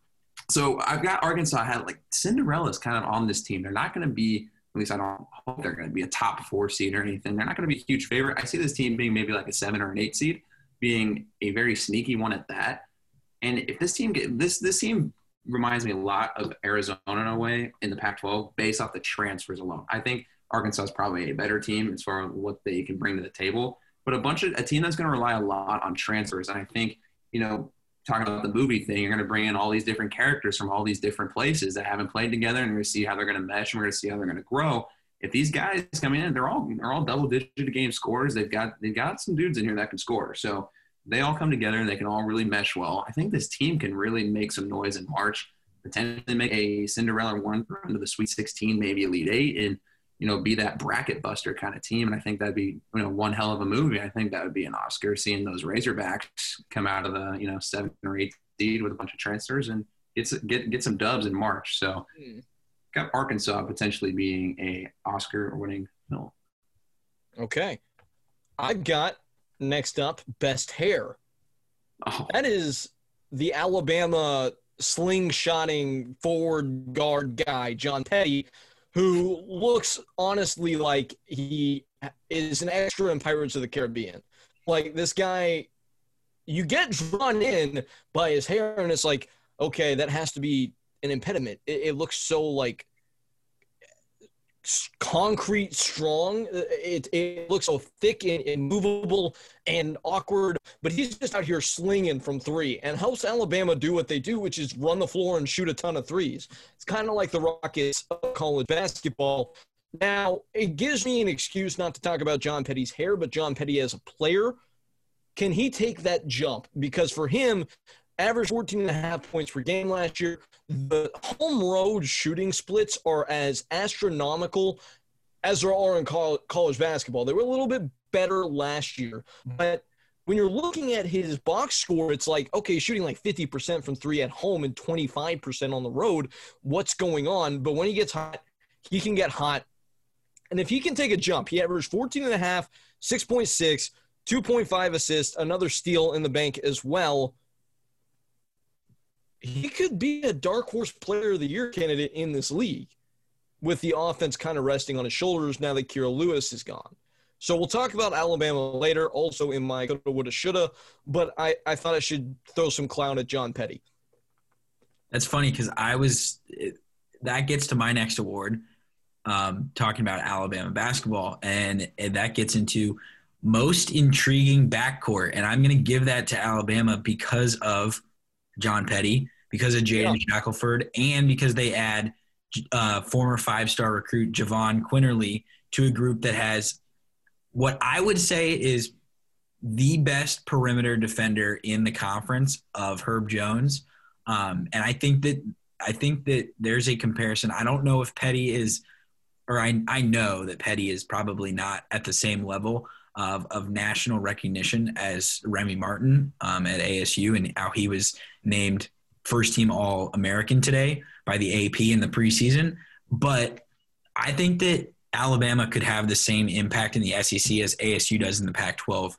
so I've got Arkansas had like Cinderella's kind of on this team. They're not going to be, at least I don't hope they're going to be a top four seed or anything. They're not going to be a huge favorite. I see this team being maybe like a seven or an eight seed, being a very sneaky one at that. And if this team get this, this team reminds me a lot of Arizona in a way in the Pac-12 based off the transfers alone. I think Arkansas is probably a better team as far as what they can bring to the table but a bunch of a team that's going to rely a lot on transfers. And I think, you know, talking about the movie thing, you're going to bring in all these different characters from all these different places that haven't played together, and we're going to see how they're going to mesh, and we're going to see how they're going to grow. If these guys come in, they're all they're all double digit game scorers. They've got they've got some dudes in here that can score. So they all come together and they can all really mesh well. I think this team can really make some noise in March, potentially make a Cinderella run to the Sweet 16, maybe Elite Eight, and you know, be that bracket buster kind of team. And I think that'd be, you know, one hell of a movie. I think that would be an Oscar seeing those Razorbacks come out of the, you know, seven or eight seed with a bunch of transfers and get, get, get some dubs in March. So Hmm. Got Arkansas potentially being a Oscar winning film. okay. I've got next up best hair. Oh, That is the Alabama slingshotting forward guard guy, John Petty, who looks honestly like he is an extra in Pirates of the Caribbean. like this guy, you get drawn in by his hair, and it's like, okay, that has to be an impediment. It, it looks so like concrete strong. It, it looks so thick and, and movable and awkward, but he's just out here slinging from three and helps Alabama do what they do, which is run the floor and shoot a ton of threes. It's kind of like the Rockets of college basketball. Now, it gives me an excuse not to talk about John Petty's hair, but John Petty as a player, can he take that jump? Because for him, average 14 and a half points per game last year. The home road shooting splits are as astronomical as there are in college basketball. They were a little bit better last year, but when you're looking at his box score, it's like, okay, shooting like 50% from three at home and 25% on the road. What's going on? But when he gets hot, he can get hot. And if he can take a jump, he averaged 14 and a half, 6.6, 2.5 assists, another steal in the bank as well he could be a dark horse player of the year candidate in this league with the offense kind of resting on his shoulders now that Kira Lewis is gone. So we'll talk about Alabama later, also in my coulda, woulda, shoulda, but I, I thought I should throw some clown at John Petty. That's funny because I was that gets to my next award, um, talking about Alabama basketball, and, and that gets into most intriguing backcourt, and I'm going to give that to Alabama because of John Petty, because of Jaden Shackelford, and because they add uh, former five-star recruit Jahvon Quinerly to a group that has what I would say is the best perimeter defender in the conference of Herb Jones. Um, and I think that I think that there's a comparison. I don't know if Petty is, or I I know that Petty is probably not at the same level of of national recognition as Remy Martin um, at ASU, and how he was named first team All American today by the AP in the preseason. But I think that Alabama could have the same impact in the SEC as ASU does in the Pac 12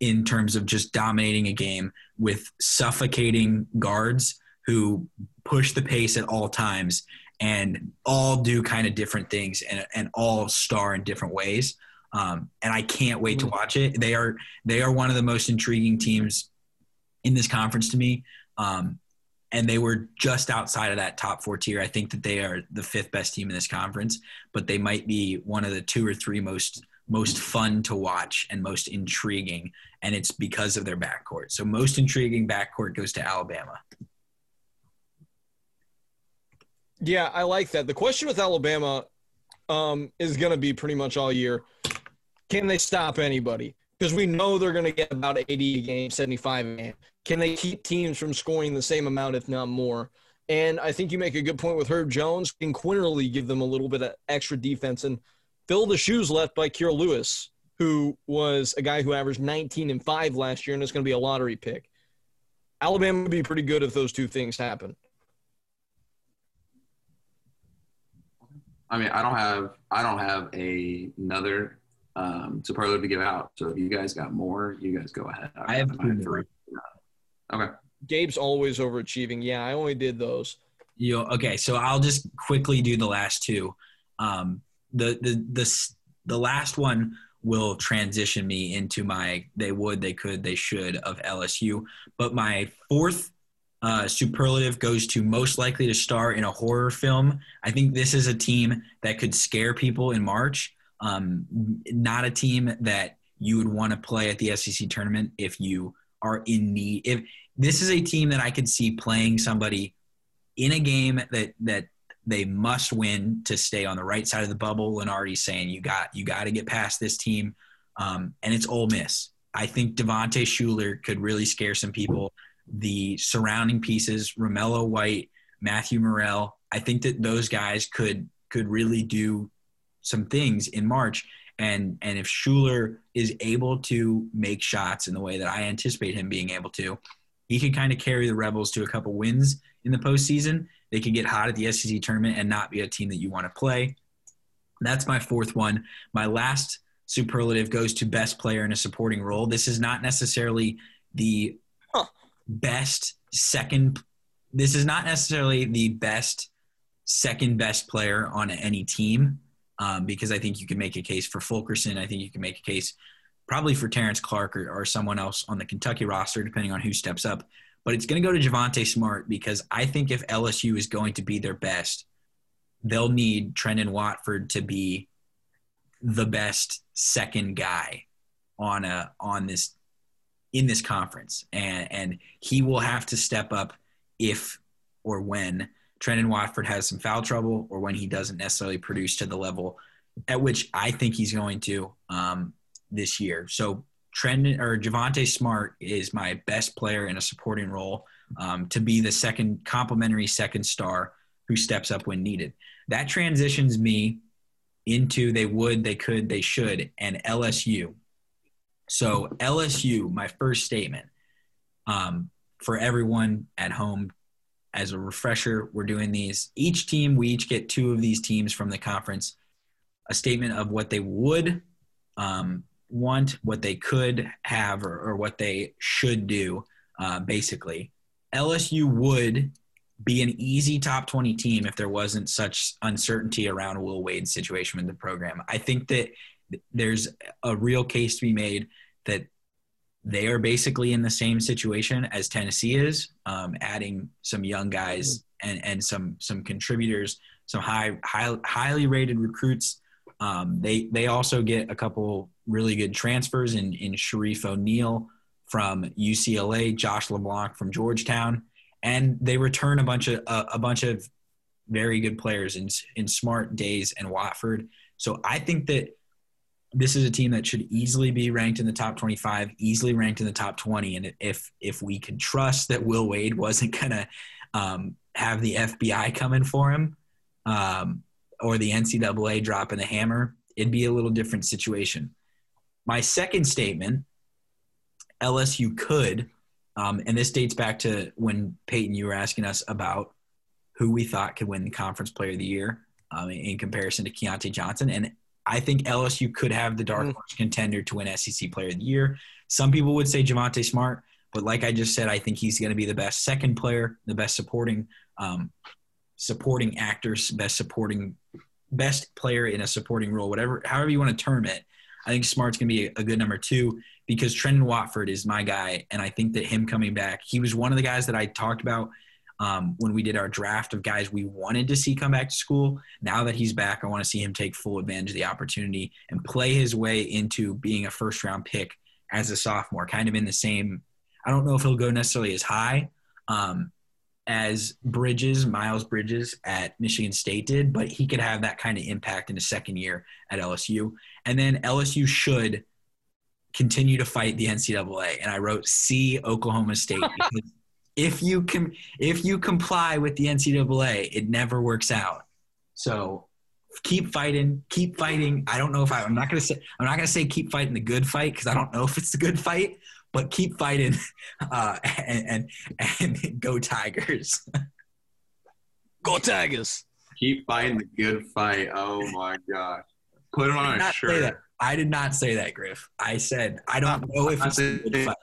in terms of just dominating a game with suffocating guards who push the pace at all times and all do kind of different things and, and all star in different ways. Um, and I can't wait to watch it. They are they are one of the most intriguing teams in this conference to me. Um, and they were just outside of that top four tier. I think that they are the fifth best team in this conference, but they might be one of the two or three most most fun to watch and most intriguing, and it's because of their backcourt. So most intriguing backcourt goes to Alabama. Yeah, I like that. The question with Alabama um, is going to be pretty much all year. Can they stop anybody? Because we know they're going to get about 80 a game, 75 a game. Can they keep teams from scoring the same amount, if not more? And I think you make a good point with Herb Jones. Can Quinerly give them a little bit of extra defense and fill the shoes left by Kira Lewis, who was a guy who averaged 19 and 5 last year and is going to be a lottery pick? Alabama would be pretty good if those two things happen. I mean, I don't have I don't have a, another um, superlative to give out. So if you guys got more, you guys go ahead. I have two more. Okay. Gabe's always overachieving. Yeah, I only did those. You okay? So I'll just quickly do the last two. Um, the the the the last one will transition me into my they would they could they should of LSU. But my fourth uh, superlative goes to most likely to star in a horror film. I think this is a team that could scare people in March. Um, not a team that you would want to play at the SEC tournament if you are in need. If this is a team that I could see playing somebody in a game that that they must win to stay on the right side of the bubble. Lunardi's saying you got you got to get past this team, um, and it's Ole Miss. I think Devontae Shuler could really scare some people. The surrounding pieces, Romello White, Matthew Murrell, I think that those guys could could really do some things in March. And and if Shuler is able to make shots in the way that I anticipate him being able to, he can kind of carry the Rebels to a couple wins in the postseason. They can get hot at the SEC tournament and not be a team that you want to play. That's my fourth one. My last superlative goes to best player in a supporting role. This is not necessarily the Huh. best second. This is not necessarily the best second best player on any team um, because I think you can make a case for Fulkerson. I think you can make a case probably for Terrence Clarke or, or someone else on the Kentucky roster, depending on who steps up. But it's going to go to Javonte Smart because I think if LSU is going to be their best, they'll need Trendon Watford to be the best second guy on a on this in this conference, and and he will have to step up if or when Trendon Watford has some foul trouble or when he doesn't necessarily produce to the level at which I think he's going to um, this year. So Trendon or Javonte Smart is my best player in a supporting role um, to be the second complimentary second star who steps up when needed. That transitions me into they would, they could, they should, and LSU. So LSU, my first statement um, for everyone at home. As a refresher, we're doing these. Each team, we each get two of these teams from the conference. A statement of what they would um, want, what they could have, or, or what they should do. Uh, basically, LSU would be an easy top 20 team if there wasn't such uncertainty around Will Wade's situation with the program. I think that there's a real case to be made that they are basically in the same situation as Tennessee is, um, adding some young guys and, and some some contributors, some high, high highly rated recruits. Um, they they also get a couple really good transfers in in Shareef O'Neal from UCLA, Josh LeBlanc from Georgetown, and they return a bunch of a, a bunch of very good players in in Smart Days and Watford. So I think that this is a team that should easily be ranked in the top 25, easily ranked in the top 20. And if if we could trust that Will Wade wasn't [LAUGHS] gonna um, have the FBI coming for him um, or the NCAA dropping the hammer, it'd be a little different situation. My second statement, LSU could, um, and this dates back to when Peyton you were asking us about who we thought could win the Conference Player of the Year um, in comparison to Keyontae Johnson, and I think LSU could have the dark Mm. horse contender to win SEC Player of the Year. Some people would say Javonte Smart, but like I just said, I think he's going to be the best second player, the best supporting, um, supporting actors, best supporting, best player in a supporting role, whatever, however you want to term it. I think Smart's going to be a, good number two because Trendon Watford is my guy, and I think that him coming back, he was one of the guys that I talked about um, when we did our draft of guys we wanted to see come back to school. Now that he's back, I want to see him take full advantage of the opportunity and play his way into being a first round pick as a sophomore, kind of in the same. I don't know if he'll go necessarily as high um, as Bridges, Miles Bridges at Michigan State did, but he could have that kind of impact in his second year at LSU. And then LSU should continue to fight the NCAA. And I wrote C Oklahoma State [LAUGHS] because if you can if you comply with the NCAA, it never works out. So keep fighting, keep fighting. I don't know if I, I'm not gonna say I'm not gonna say keep fighting the good fight because I don't know [LAUGHS] if it's the good fight, but keep fighting [LAUGHS] uh, and, and and [LAUGHS] go Tigers. Go Tigers. Keep fighting the good fight. Oh my gosh. Put it on a shirt. I did not say that, Griff. I said I don't know if it's the good fight.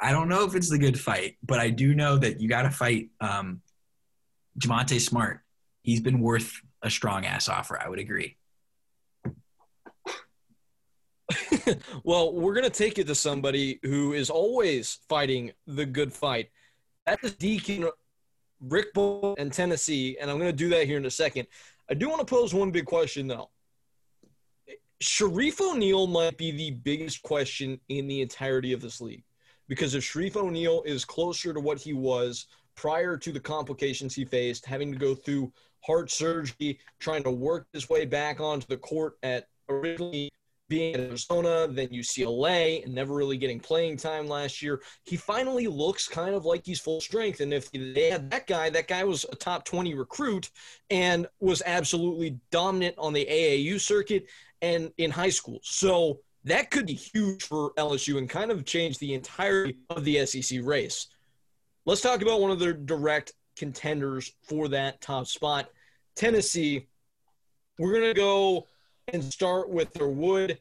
I don't know if it's the good fight, but I do know that you got to fight um, Javonte Smart. He's been worth a strong ass offer. I would agree. [LAUGHS] well, we're going to take it to somebody who is always fighting the good fight. That is Deacon Rick Bull and Tennessee, and I'm going to do that here in a second. I do want to pose one big question, though. Shareef O'Neal might be the biggest question in the entirety of this league because if Shareef O'Neal is closer to what he was prior to the complications he faced, having to go through heart surgery, trying to work his way back onto the court at originally being at Arizona, then UCLA, and never really getting playing time last year. He finally looks kind of like he's full strength. And if they had that guy, that guy was a top 20 recruit and was absolutely dominant on the AAU circuit and in high school. So that could be huge for LSU and kind of change the entirety of the SEC race. Let's talk about one of their direct contenders for that top spot Tennessee. We're going to go and start with their wood.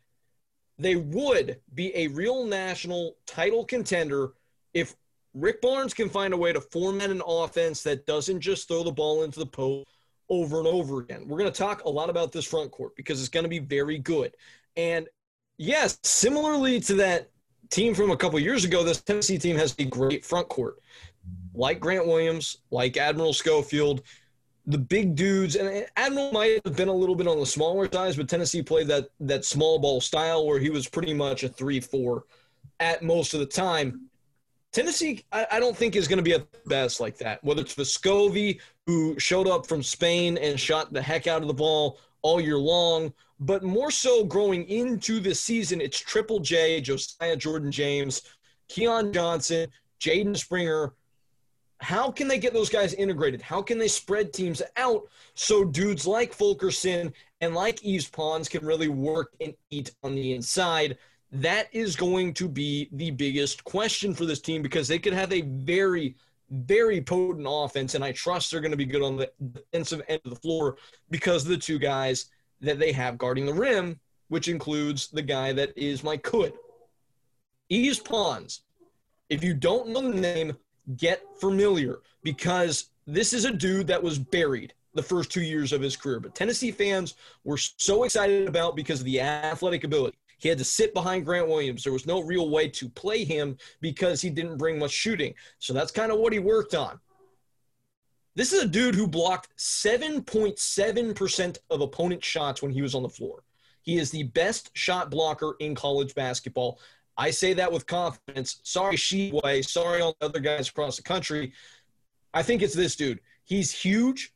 They would be a real national title contender if Rick Barnes can find a way to format an offense that doesn't just throw the ball into the post over and over again. We're going to talk a lot about this front court because it's going to be very good. And Yes, similarly to that team from a couple years ago, this Tennessee team has a great front court. Like Grant Williams, like Admiral Schofield, the big dudes, and Admiral might have been a little bit on the smaller size, but Tennessee played that that small ball style where he was pretty much a three-four at most of the time. Tennessee, I, I don't think is going to be at best like that. Whether it's Vescovi, who showed up from Spain and shot the heck out of the ball all year long, but more so growing into the season, it's Triple J, Josiah Jordan James, Keon Johnson, Jaden Springer. How can they get those guys integrated? How can they spread teams out so dudes like Fulkerson and like Yves Pons can really work and eat on the inside? That is going to be the biggest question for this team because they could have a very, very potent offense, and I trust they're going to be good on the defensive end of the floor because of the two guys that they have guarding the rim, which includes the guy that is my could. Yves Pons. If you don't know the name, get familiar because this is a dude that was buried the first two years of his career. But Tennessee fans were so excited about because of the athletic ability. He had to sit behind Grant Williams. There was no real way to play him because he didn't bring much shooting. So that's kind of what he worked on. This is a dude who blocked 7.7% of opponent shots when he was on the floor. He is the best shot blocker in college basketball. I say that with confidence. Sorry, Sheway. Sorry, all the other guys across the country. I think it's this dude. He's huge,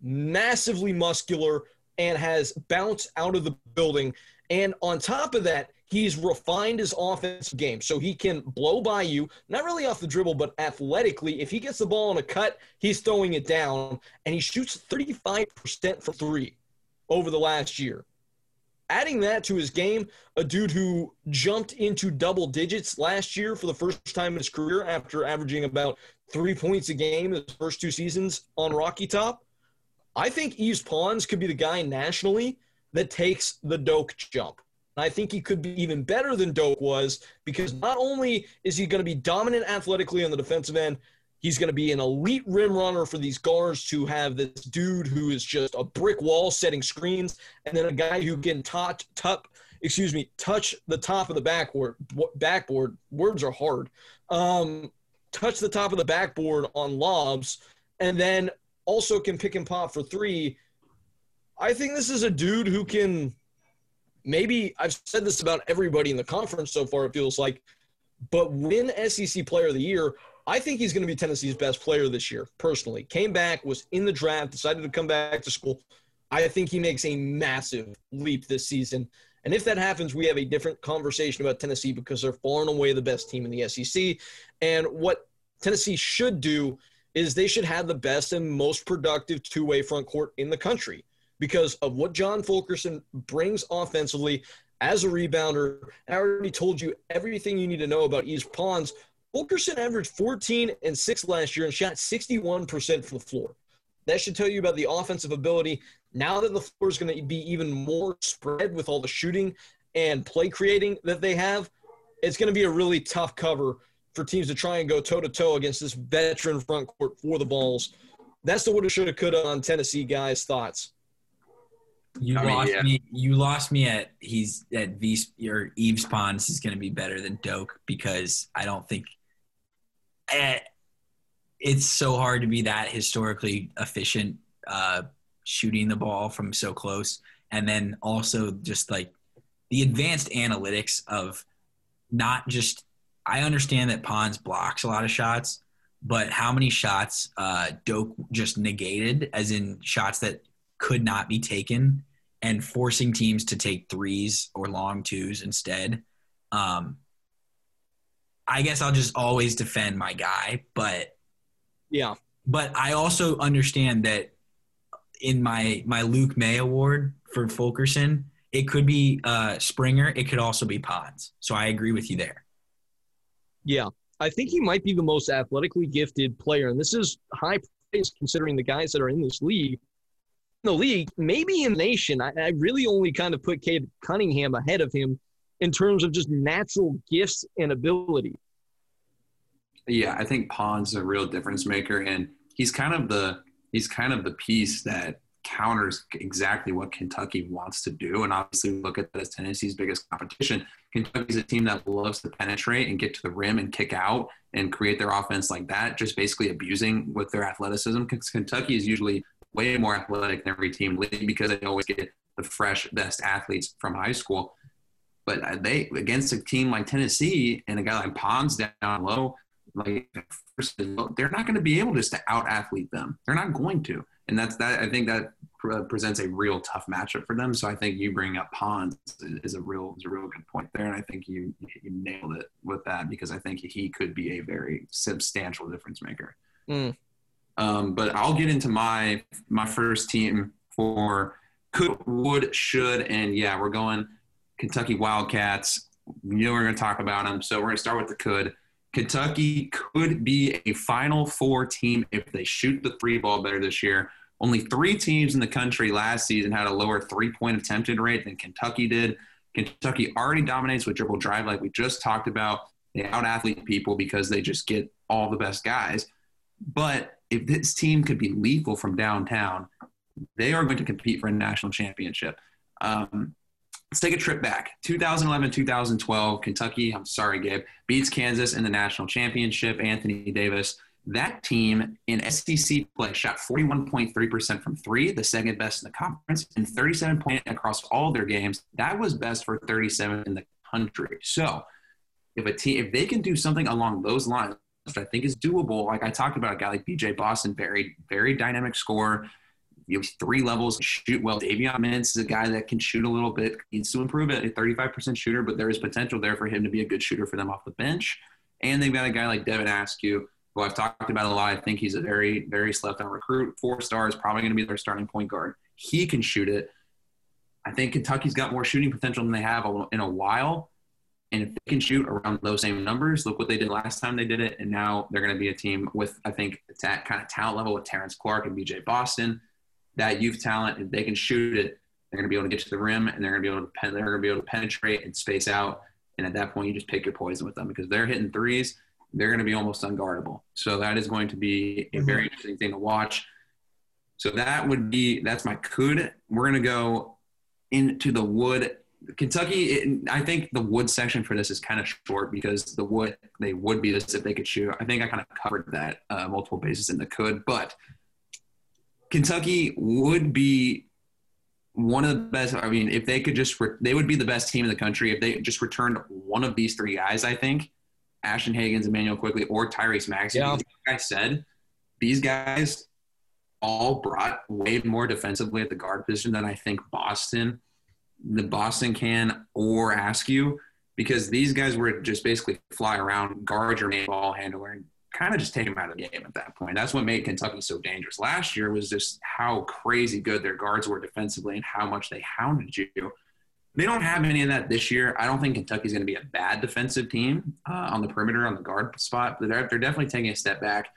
massively muscular, and has bounced out of the building. And on top of that, he's refined his offensive game so he can blow by you, not really off the dribble, but athletically. If he gets the ball on a cut, he's throwing it down, and he shoots 35% for three over the last year. Adding that to his game, a dude who jumped into double digits last year for the first time in his career after averaging about three points a game his first two seasons on Rocky Top. I think Yves Pons could be the guy nationally that takes the Doke jump. And I think he could be even better than Doke was because not only is he going to be dominant athletically on the defensive end, he's going to be an elite rim runner for these guards to have this dude who is just a brick wall setting screens, and then a guy who can touch, excuse me, touch the top of the backboard. Backboard words are hard. Um, touch the top of the backboard on lobs, and then also can pick and pop for three. I think this is a dude who can maybe I've said this about everybody in the conference so far, it feels like, but win SEC player of the year. I think he's going to be Tennessee's best player this year, personally. Came back, was in the draft, decided to come back to school. I think he makes a massive leap this season. And if that happens, we have a different conversation about Tennessee because they're far and away the best team in the SEC. And what Tennessee should do is they should have the best and most productive two way front court in the country because of what John Fulkerson brings offensively as a rebounder. I already told you everything you need to know about Yves Pons. Fulkerson averaged 14 and 6 last year and shot 61% from the floor. That should tell you about the offensive ability. Now that the floor is going to be even more spread with all the shooting and play creating that they have, it's going to be a really tough cover for teams to try and go toe to toe against this veteran front court for the balls. That's the woulda, shoulda, coulda on Tennessee guys' thoughts. You I mean, lost yeah. me. You lost me at he's at V. Your Yves Pons is going to be better than Doke because I don't think eh, it's so hard to be that historically efficient uh, shooting the ball from so close, and then also just like the advanced analytics of not just. I understand that Pons blocks a lot of shots, but how many shots uh, Doke just negated, as in shots that could not be taken and forcing teams to take threes or long twos instead. Um, I guess I'll just always defend my guy, but Yeah. but I also understand that in my my Luke Maye award for Fulkerson, it could be uh, Springer, it could also be Pons. So I agree with you there. Yeah. I think he might be the most athletically gifted player. And this is high praise considering the guys that are in this league. The league, maybe in the nation, I, I really only kind of put Cade Cunningham ahead of him in terms of just natural gifts and ability. Yeah, I think Pond's a real difference maker, and he's kind of the he's kind of the piece that counters exactly what Kentucky wants to do. And obviously, look at that as Tennessee's biggest competition. Kentucky's a team that loves to penetrate and get to the rim and kick out and create their offense like that, just basically abusing with their athleticism. Because Kentucky is usually way more athletic than every team because they always get the fresh best athletes from high school. But they against a team like Tennessee and a guy like Pons down low, like they're not going to be able just to out athlete them. They're not going to, and that's that. I think that presents a real tough matchup for them. So I think you bring up Pons is a real is a real good point there, and I think you you nailed it with that because I think he could be a very substantial difference maker. Mm. Um, but I'll get into my my first team for could, would, should, and yeah, we're going Kentucky Wildcats. You know we're going to talk about them, so we're going to start with the could. Kentucky could be a Final Four team if they shoot the three ball better this year. Only three teams in the country last season had a lower three point attempted rate than Kentucky did. Kentucky already dominates with dribble drive, like we just talked about. They out athlete people because they just get all the best guys. But if this team could be lethal from downtown, they are going to compete for a national championship. Um, let's take a trip back. 2011, 2012, Kentucky, I'm sorry, Gabe, beats Kansas in the national championship. Anthony Davis. That team in SEC play shot 41.3% from three, the second best in the conference, and 37 point across all their games. That was best for 37 in the country. So, if a team, if they can do something along those lines, which I think is doable, like I talked about a guy like BJ Boston, very, very dynamic scorer, you have three levels, shoot well. Davion Mintz is a guy that can shoot a little bit, needs to improve it, a 35% shooter, but there is potential there for him to be a good shooter for them off the bench. And they've got a guy like Devin Askew, who I've talked about a lot. I think he's a very, very slept on recruit. Four stars, probably going to be their starting point guard. He can shoot it. I think Kentucky's got more shooting potential than they have in a while. And if they can shoot around those same numbers, look what they did last time they did it. And now they're going to be a team with, I think, that kind of talent level with Terrence Clarke and BJ Boston that youth talent, if they can shoot it, they're going to be able to get to the rim and they're going to be able to pen, they're going to be able to penetrate and space out. And at that point, you just pick your poison with them because they're hitting threes. They're going to be almost unguardable. So that is going to be a very mm-hmm. interesting thing to watch. So that would be that's my could. We're going to go into the wood. Kentucky, I think the wood section for this is kind of short because the wood they would be this if they could shoot. I think I kind of covered that uh, multiple bases in the could, but Kentucky would be one of the best. I mean, if they could just, re- they would be the best team in the country if they just returned one of these three guys. I think Ashton Hagans, Immanuel Quickley, or Tyrese Maxey. Yeah. Like I said, these guys all brought way more defensively at the guard position than I think Boston, the Boston can or Askew because these guys were just basically fly around, guard your main ball handler, and kind of just take them out of the game at that point. That's what made Kentucky so dangerous last year was just how crazy good their guards were defensively and how much they hounded you. They don't have any of that this year. I don't think Kentucky's going to be a bad defensive team uh, on the perimeter on the guard spot, but they're, they're definitely taking a step back.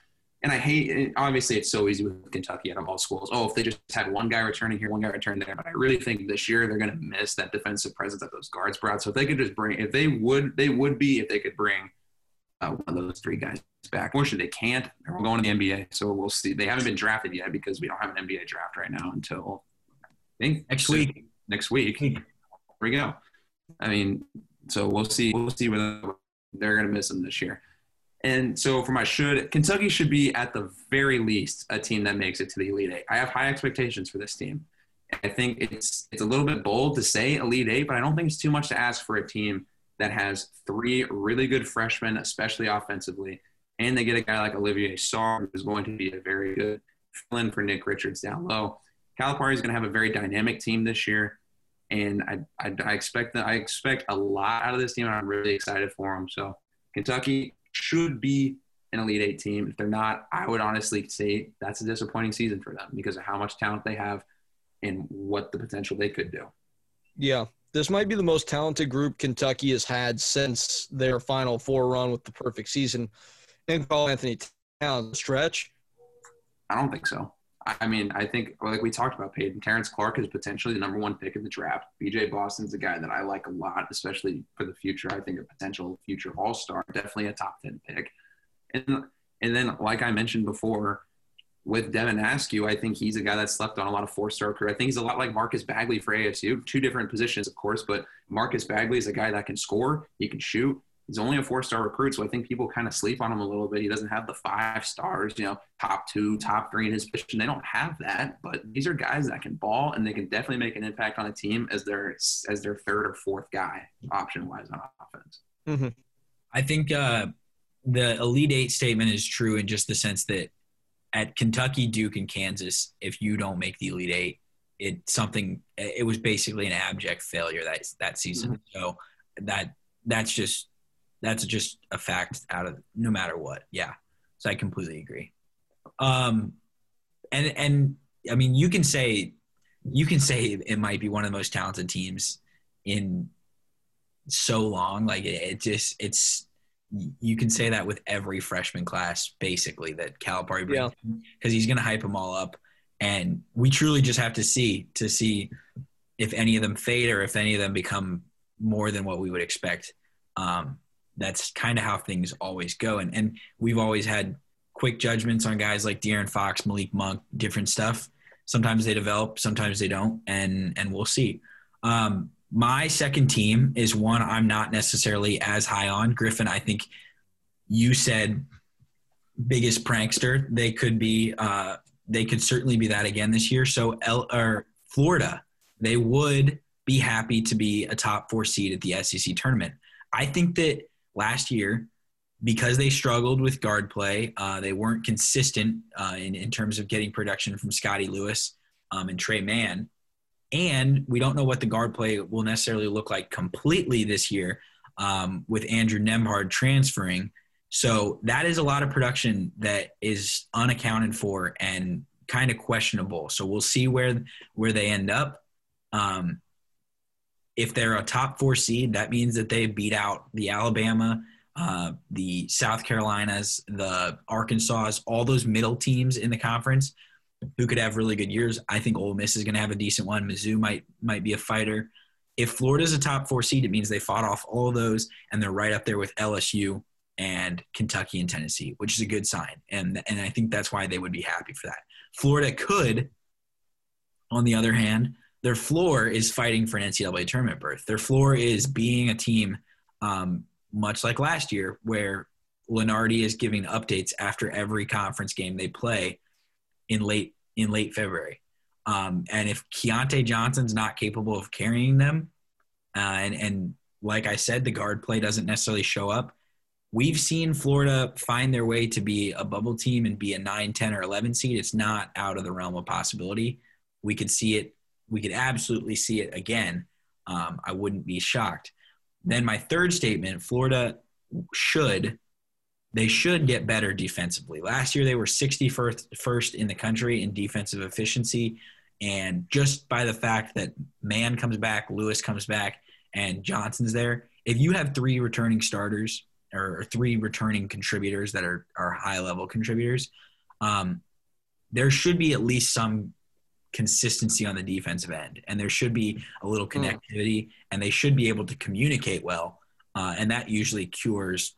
And I hate, obviously, it's so easy with Kentucky out of all schools. Oh, if they just had one guy returning here, one guy returning there. But I really think this year they're going to miss that defensive presence that those guards brought. So if they could just bring, if they would, they would be if they could bring uh, one of those three guys back. Unfortunately, they can't. They're going to the NBA, so we'll see. They haven't been drafted yet because we don't have an NBA draft right now until I think next soon. week. Next week. There we go. I mean, so we'll see. We'll see whether they're going to miss them this year. And so for my should, Kentucky should be at the very least a team that makes it to the Elite Eight. I have high expectations for this team. I think it's it's a little bit bold to say Elite Eight, but I don't think it's too much to ask for a team that has three really good freshmen, especially offensively, and they get a guy like Olivier Sarr, who's going to be a very good fill in for Nick Richards down low. Calipari is going to have a very dynamic team this year, and I, I, I expect that I expect a lot out of this team, I'm really excited for them. So Kentucky should be an Elite Eight team. If they're not, I would honestly say that's a disappointing season for them because of how much talent they have and what the potential they could do. Yeah, this might be the most talented group Kentucky has had since their Final Four run with the perfect season. And Karl-Anthony Towns stretch. I don't think so. I mean, I think like we talked about Peyton, Terrence Clarke is potentially the number one pick in the draft. BJ Boston's a guy that I like a lot, especially for the future. I think a potential future All Star, definitely a top ten pick. And and then, like I mentioned before, with Devin Askew, I think he's a guy that's slept on a lot of four star career. I think he's a lot like Marcus Bagley for ASU. Two different positions, of course, but Marcus Bagley is a guy that can score, he can shoot. He's only a four star recruit, so I think people kind of sleep on him a little bit. He doesn't have the five stars, you know, top two, top three in his position. They don't have that, but these are guys that can ball and they can definitely make an impact on a team as their as their third or fourth guy option wise on offense. Mm-hmm. I think uh, the Elite Eight statement is true in just the sense that at Kentucky, Duke, and Kansas, if you don't make the Elite Eight, it's something. It was basically an abject failure that that season. So that that's just that's just a fact out of no matter what. Yeah. So I completely agree. Um, and and I mean, you can say you can say it might be one of the most talented teams in so long. Like it, it just it's you can say that with every freshman class basically that Calipari brings because he's going to hype them all up, and we truly just have to see to see if any of them fade or if any of them become more than what we would expect. Um, that's kind of how things always go, and and we've always had quick judgments on guys like De'Aaron Fox, Malik Monk, different stuff. Sometimes they develop, sometimes they don't, and and we'll see. Um, my second team is one I'm not necessarily as high on. Griffin, I think you said biggest prankster. They could be, uh, they could certainly be that again this year. So, L, or Florida, they would be happy to be a top four seed at the SEC tournament. I think that last year, because they struggled with guard play, uh, they weren't consistent uh, in, in terms of getting production from Scottie Lewis um, and Tre Mann and we don't know what the guard play will necessarily look like completely this year um, with Andrew Nembhard transferring. So that is a lot of production that is unaccounted for and kind of questionable. So we'll see where where they end up. Um, if they're a top four seed, that means that they beat out the Alabama, uh, the South Carolinas, the Arkansas, all those middle teams in the conference who could have really good years. I think Ole Miss is going to have a decent one. Mizzou might might be a fighter. If Florida's a top four seed, it means they fought off all of those and they're right up there with LSU and Kentucky and Tennessee, which is a good sign. And and I think that's why they would be happy for that. Florida could, on the other hand, their floor is fighting for an NCAA tournament berth. Their floor is being a team, um, much like last year, where Lunardi is giving updates after every conference game they play in late in late February. Um, and if Keyontae Johnson's not capable of carrying them, uh, and and like I said, the guard play doesn't necessarily show up. We've seen Florida find their way to be a bubble team and be a 9, 10, or 11 seed. It's not out of the realm of possibility. We could see it. We could absolutely see it again. Um, I wouldn't be shocked. Then my third statement Florida should they should get better defensively. Last year, they were 61st first in the country in defensive efficiency. And just by the fact that Mann comes back, Lewis comes back, and Johnson's there, if you have three returning starters or three returning contributors that are, are high level contributors, um, there should be at least some consistency on the defensive end. And there should be a little Hmm. connectivity, and they should be able to communicate well. Uh, and that usually cures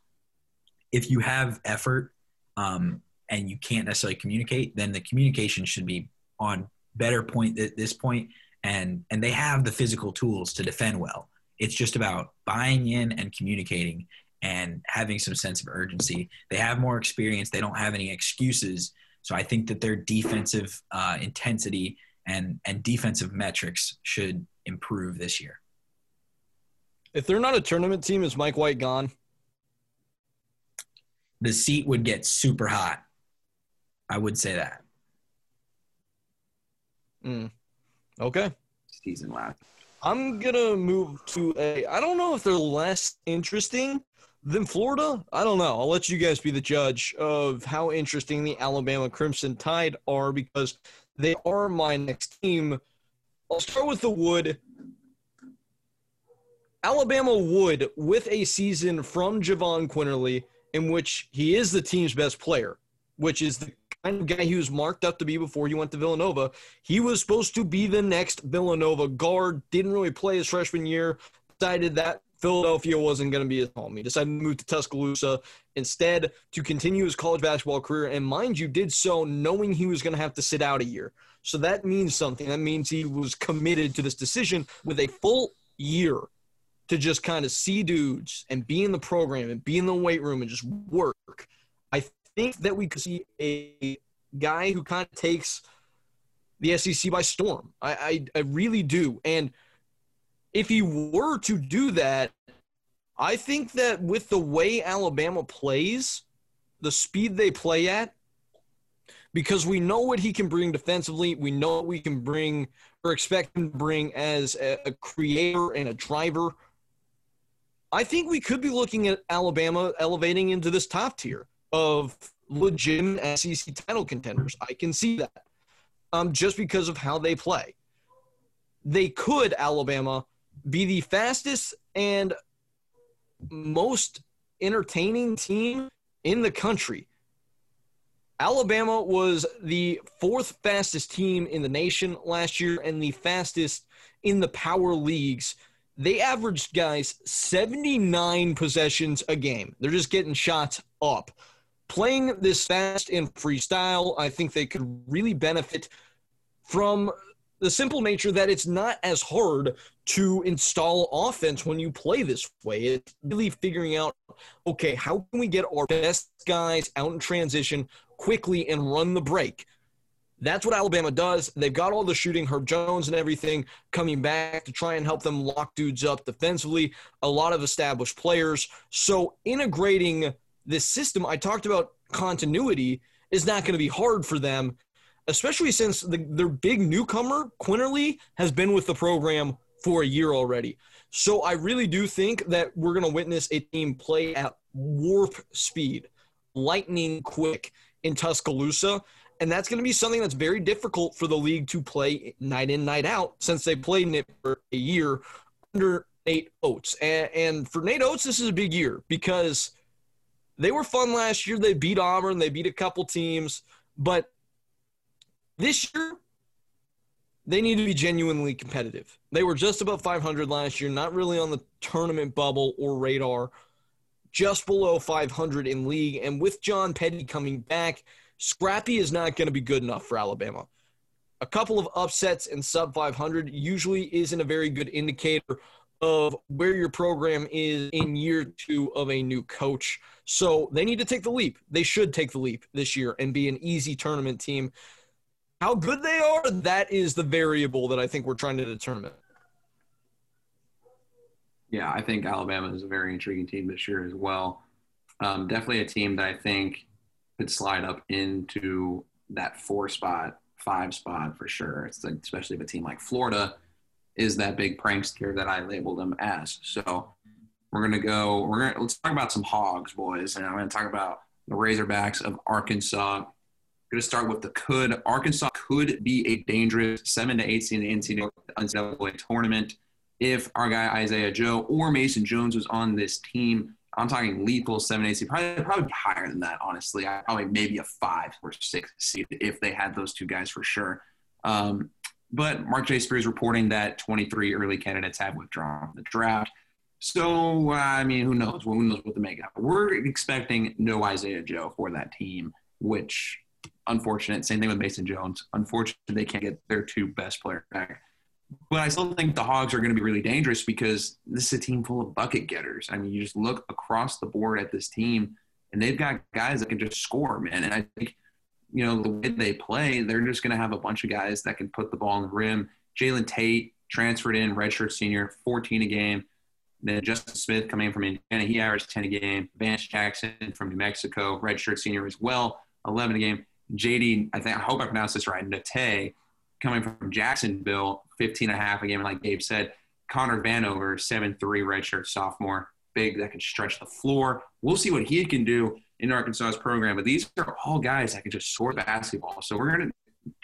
if you have effort um, and you can't necessarily communicate, then the communication should be on better point at this point, and and they have the physical tools to defend well. It's just about buying in and communicating and having some sense of urgency. They have more experience. They don't have any excuses. So I think that their defensive uh, intensity and and defensive metrics should improve this year. If they're not a tournament team, is Mike White gone? The seat would get super hot. I would say that. Mm. Okay. Season last. I'm gonna move to a. I don't know if they're less interesting than Florida. I don't know. I'll let you guys be the judge of how interesting the Alabama Crimson Tide are because they are my next team. I'll start with the Wood. Alabama would, with a season from Jahvon Quinerly, in which he is the team's best player, which is the kind of guy he was marked up to be before he went to Villanova. He was supposed to be the next Villanova guard, didn't really play his freshman year, decided that Philadelphia wasn't going to be his home. He decided to move to Tuscaloosa instead to continue his college basketball career. And mind you, did so knowing he was going to have to sit out a year. So that means something. That means he was committed to this decision with a full year to just kind of see dudes and be in the program and be in the weight room and just work. I think that we could see a guy who kind of takes the SEC by storm. I, I, I really do. And if he were to do that, I think that with the way Alabama plays, the speed they play at, because we know what he can bring defensively, we know what we can bring or expect him to bring as a, creator and a driver. I think we could be looking at Alabama elevating into this top tier of legitimate SEC title contenders. I can see that um, just because of how they play. They could, Alabama, be the fastest and most entertaining team in the country. Alabama was the fourth fastest team in the nation last year and the fastest in the power leagues. They averaged guys 79 possessions a game. They're just getting shots up. Playing this fast and freestyle, I think they could really benefit from the simple nature that it's not as hard to install offense when you play this way. It's really figuring out, okay, how can we get our best guys out in transition quickly and run the break? That's what Alabama does. They've got all the shooting, Herb Jones and everything coming back to try and help them lock dudes up defensively. A lot of established players. So integrating this system, I talked about continuity, is not going to be hard for them especially since the, their big newcomer, Quinerly, has been with the program for a year already. So I really do think that we're going to witness a team play at warp speed, lightning quick in Tuscaloosa. And that's going to be something that's very difficult for the league to play night in, night out, since they played it for a year under Nate Oats. And, and for Nate Oats, this is a big year because they were fun last year. They beat Auburn, they beat a couple teams, but this year, they need to be genuinely competitive. They were just above 500 last year, not really on the tournament bubble or radar, just below 500 in league. And with John Petty coming back, scrappy is not going to be good enough for Alabama. A couple of upsets and sub 500 usually isn't a very good indicator of where your program is in year two of a new coach. So they need to take the leap. They should take the leap this year and be an easy tournament team how good they are, that is the variable that I think we're trying to determine. Yeah, I think Alabama is a very intriguing team this year as well. Um, definitely a team that I think could slide up into that four spot, five spot for sure. It's like, especially if a team like Florida is that big prankster that I labeled them as. So we're gonna go. We're gonna let's talk about some hogs, boys, and I'm gonna talk about the Razorbacks of Arkansas going to start with the could. Arkansas could be a dangerous seven to eight seed in the NCAA tournament if our guy Isaiah Joe or Mason Jones was on this team. I'm talking lethal seven eight seed, probably probably higher than that. Honestly, I probably maybe a five or six seed if they had those two guys for sure. Um, but Marc J. Spears reporting that 23 early candidates have withdrawn the draft. So I mean, who knows? Who knows what to make out? We're expecting no Isaiah Joe for that team, which unfortunate. Same thing with Mason Jones. Unfortunately, they can't get their two best players back. But I still think the Hogs are going to be really dangerous because this is a team full of bucket getters. I mean, you just look across the board at this team, and they've got guys that can just score, man. And I think, you know, the way they play, they're just going to have a bunch of guys that can put the ball in the rim. Jalen Tate transferred in, redshirt senior, 14 a game. Then Justin Smith coming in from Indiana, he averaged 10 a game. Vance Jackson from New Mexico, redshirt senior as well, 11 a game. JD, I think I hope I pronounced this right, Nate, coming from Jacksonville, 15 and a half a game, like Gabe said. Connor Vanover, 7'3 redshirt sophomore, big that can stretch the floor. We'll see what he can do in Arkansas's program. But these are all guys that can just score basketball. So we're gonna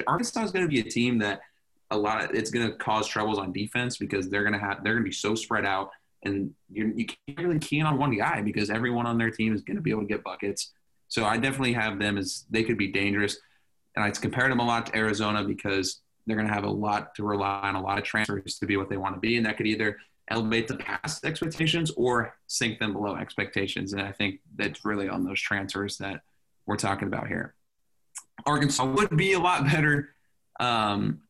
Arkansas is gonna be a team that a lot of it's gonna cause troubles on defense because they're gonna have they're gonna be so spread out and you, you can't really key on one guy because everyone on their team is going to be able to get buckets. So I definitely have them as they could be dangerous. And I compared them a lot to Arizona because they're going to have a lot to rely on, a lot of transfers to be what they want to be. And that could either elevate the past expectations or sink them below expectations. And I think that's really on those transfers that we're talking about here. Arkansas would be a lot better um,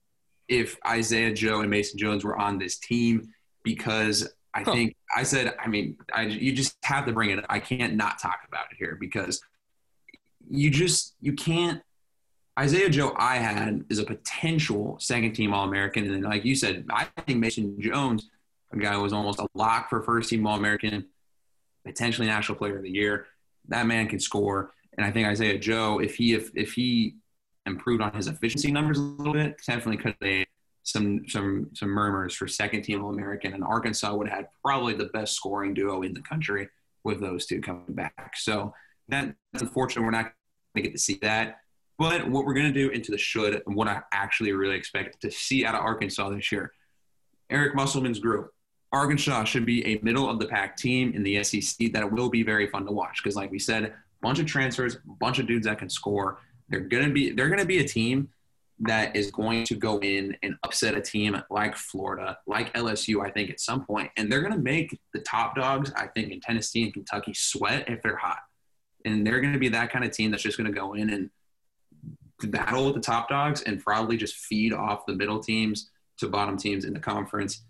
if Isaiah Joe and Mason Jones were on this team because I Huh. think I said, I mean, I, you just have to bring it. I can't not talk about it here because you just you can't. Isaiah Joe, I had is a potential second team All American, and like you said, I think Mason Jones, a guy who was almost a lock for first team All American, potentially National Player of the Year. That man can score, and I think Isaiah Joe, if he if if he improved on his efficiency numbers a little bit, definitely could have some some some murmurs for second team All American, and Arkansas would have had probably the best scoring duo in the country with those two coming back. So that, that's unfortunate. We're not to get to see that. But what we're going to do into the should and what I actually really expect to see out of Arkansas this year, Eric Musselman's group. Arkansas should be a middle of the pack team in the SEC that will be very fun to watch because, like we said, bunch of transfers, bunch of dudes that can score. They're gonna be they're gonna be a team that is going to go in and upset a team like Florida, like LSU, I think, at some point. And they're going to make the top dogs, I think, in Tennessee and Kentucky sweat if they're hot. And they're going to be that kind of team that's just going to go in and battle with the top dogs and probably just feed off the middle teams to bottom teams in the conference.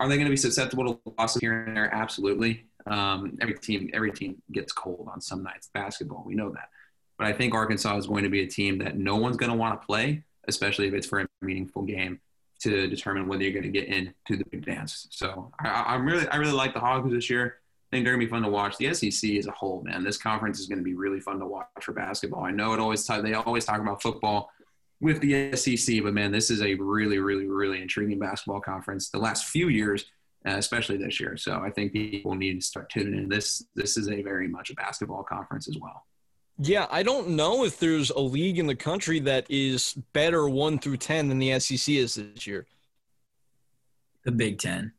Are they going to be susceptible to losses here and there? Absolutely. Um, every team, every team gets cold on some nights. Basketball, we know that. But I think Arkansas is going to be a team that no one's going to want to play especially if it's for a meaningful game to determine whether you're going to get into the big dance. So I, I'm really, I really like the Hogs this year. I think they're gonna be fun to watch. The SEC as a whole, man, this conference is gonna be really fun to watch for basketball. I know it always talk, they always talk about football with the SEC, but man, this is a really, really, really intriguing basketball conference. The last few years, uh, especially this year. So I think people need to start tuning in. This this is a very much a basketball conference as well. Yeah, I don't know if there's a league in the country that is better one through ten than the SEC is this year. The Big Ten.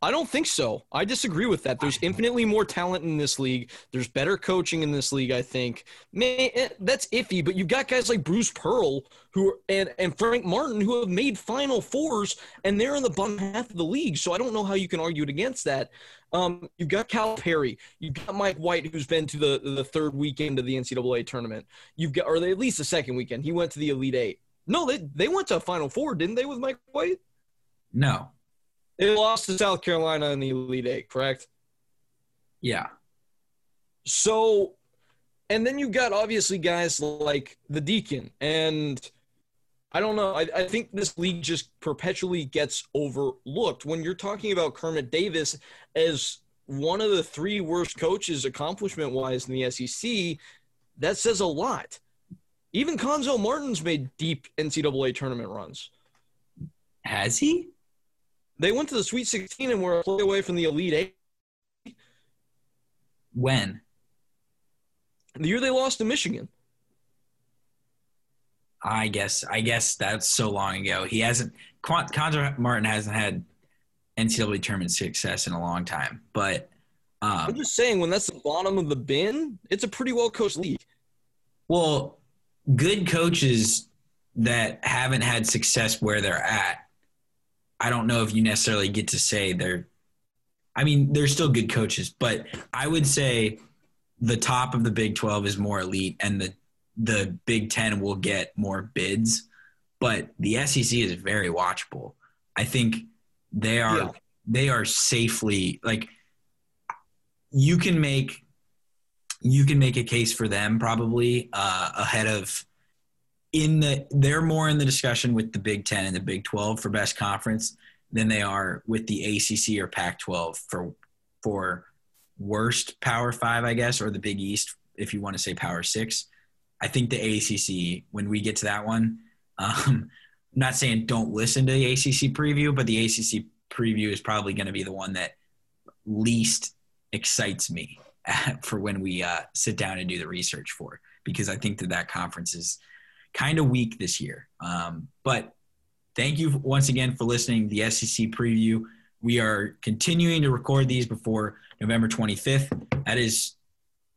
I don't think so. I disagree with that. There's infinitely more talent in this league. There's better coaching in this league. I think. Man, eh, that's iffy. But you've got guys like Bruce Pearl who and and Frank Martin who have made Final Fours, and they're in the bottom half of the league. So I don't know how you can argue it against that. Um, you've got Calipari. You've got Mike White, who's been to the the third weekend of the NCAA tournament. You've got, or at least the second weekend. He went to the Elite Eight. No, they they went to a Final Four, didn't they, with Mike White? No. They lost to South Carolina in the Elite Eight, correct? Yeah. So, and then you've got obviously guys like the Deacon, and I don't know. I, I think this league just perpetually gets overlooked when you're talking about Kermit Davis as one of the three worst coaches accomplishment wise in the SEC. That says a lot. Even Cuonzo Martin's made deep NCAA tournament runs. Has he? They went to the Sweet 16 and were a play away from the Elite Eight. When? The year they lost to Michigan. I guess. I guess that's so long ago. He hasn't. Con- Cuonzo Martin hasn't had NCAA tournament success in a long time. But I'm um, just saying, when that's the bottom of the bin, it's a pretty well coached league. well, good coaches that haven't had success where they're at. I don't know if you necessarily get to say they're. I mean, they're still good coaches, but I would say the top of the Big Twelve is more elite, and the the Big Ten will get more bids. But the SEC is very watchable. I think they are Yeah. they are safely like you can make you can make a case for them probably uh, ahead of in the they're more in the discussion with the Big Ten and the Big Twelve for best conference than they are with the ACC or Pac twelve for for worst Power Five, I guess, or the Big East if you want to say Power Six. I think the ACC when we get to that one. Um, I'm not saying don't listen to the ACC preview, but the ACC preview is probably going to be the one that least excites me [LAUGHS] for when we uh, sit down and do the research for because I think that that conference is kind of weak this year. Um, but thank you once again for listening to the SEC preview. We are continuing to record these before November 25th. That is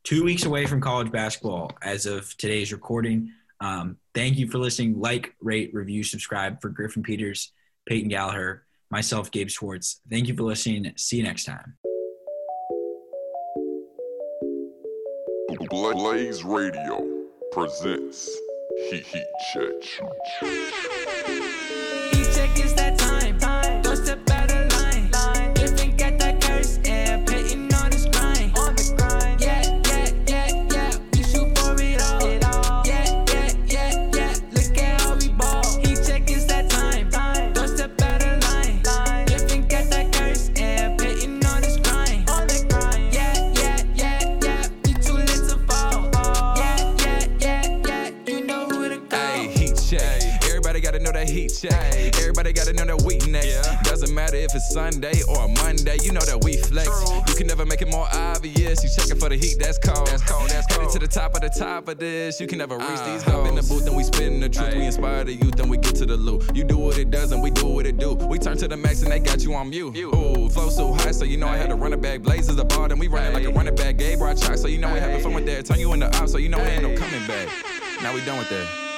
two weeks away from college basketball as of today's recording. Um, thank you for listening. Like, rate, review, subscribe for Griffin Peters, Peyton Gallaher, myself, Gabe Swartz. Thank you for listening. See you next time. Blaze Radio presents Heat Heat Check. Gotta know that weakness. Doesn't matter if it's Sunday or Monday, you know that we flex. You can never make it more obvious. You checking for the heat, that's cold. That's cold, that's cold. Headed to the top of the top of this. You can never reach uh-huh. these goals. Hop in the booth and we spitting the truth. We inspire the youth and we get to the loot. You do what it does and we do what it do. We turn to the max and they got you on mute. Ooh, flow so high, so you know I had to run it back. Blazes a ball, and we running like a running back. Gabe brought chalk, so you know we having fun with that. Turn you into op, so you know we ain't no coming back. Now we done with that.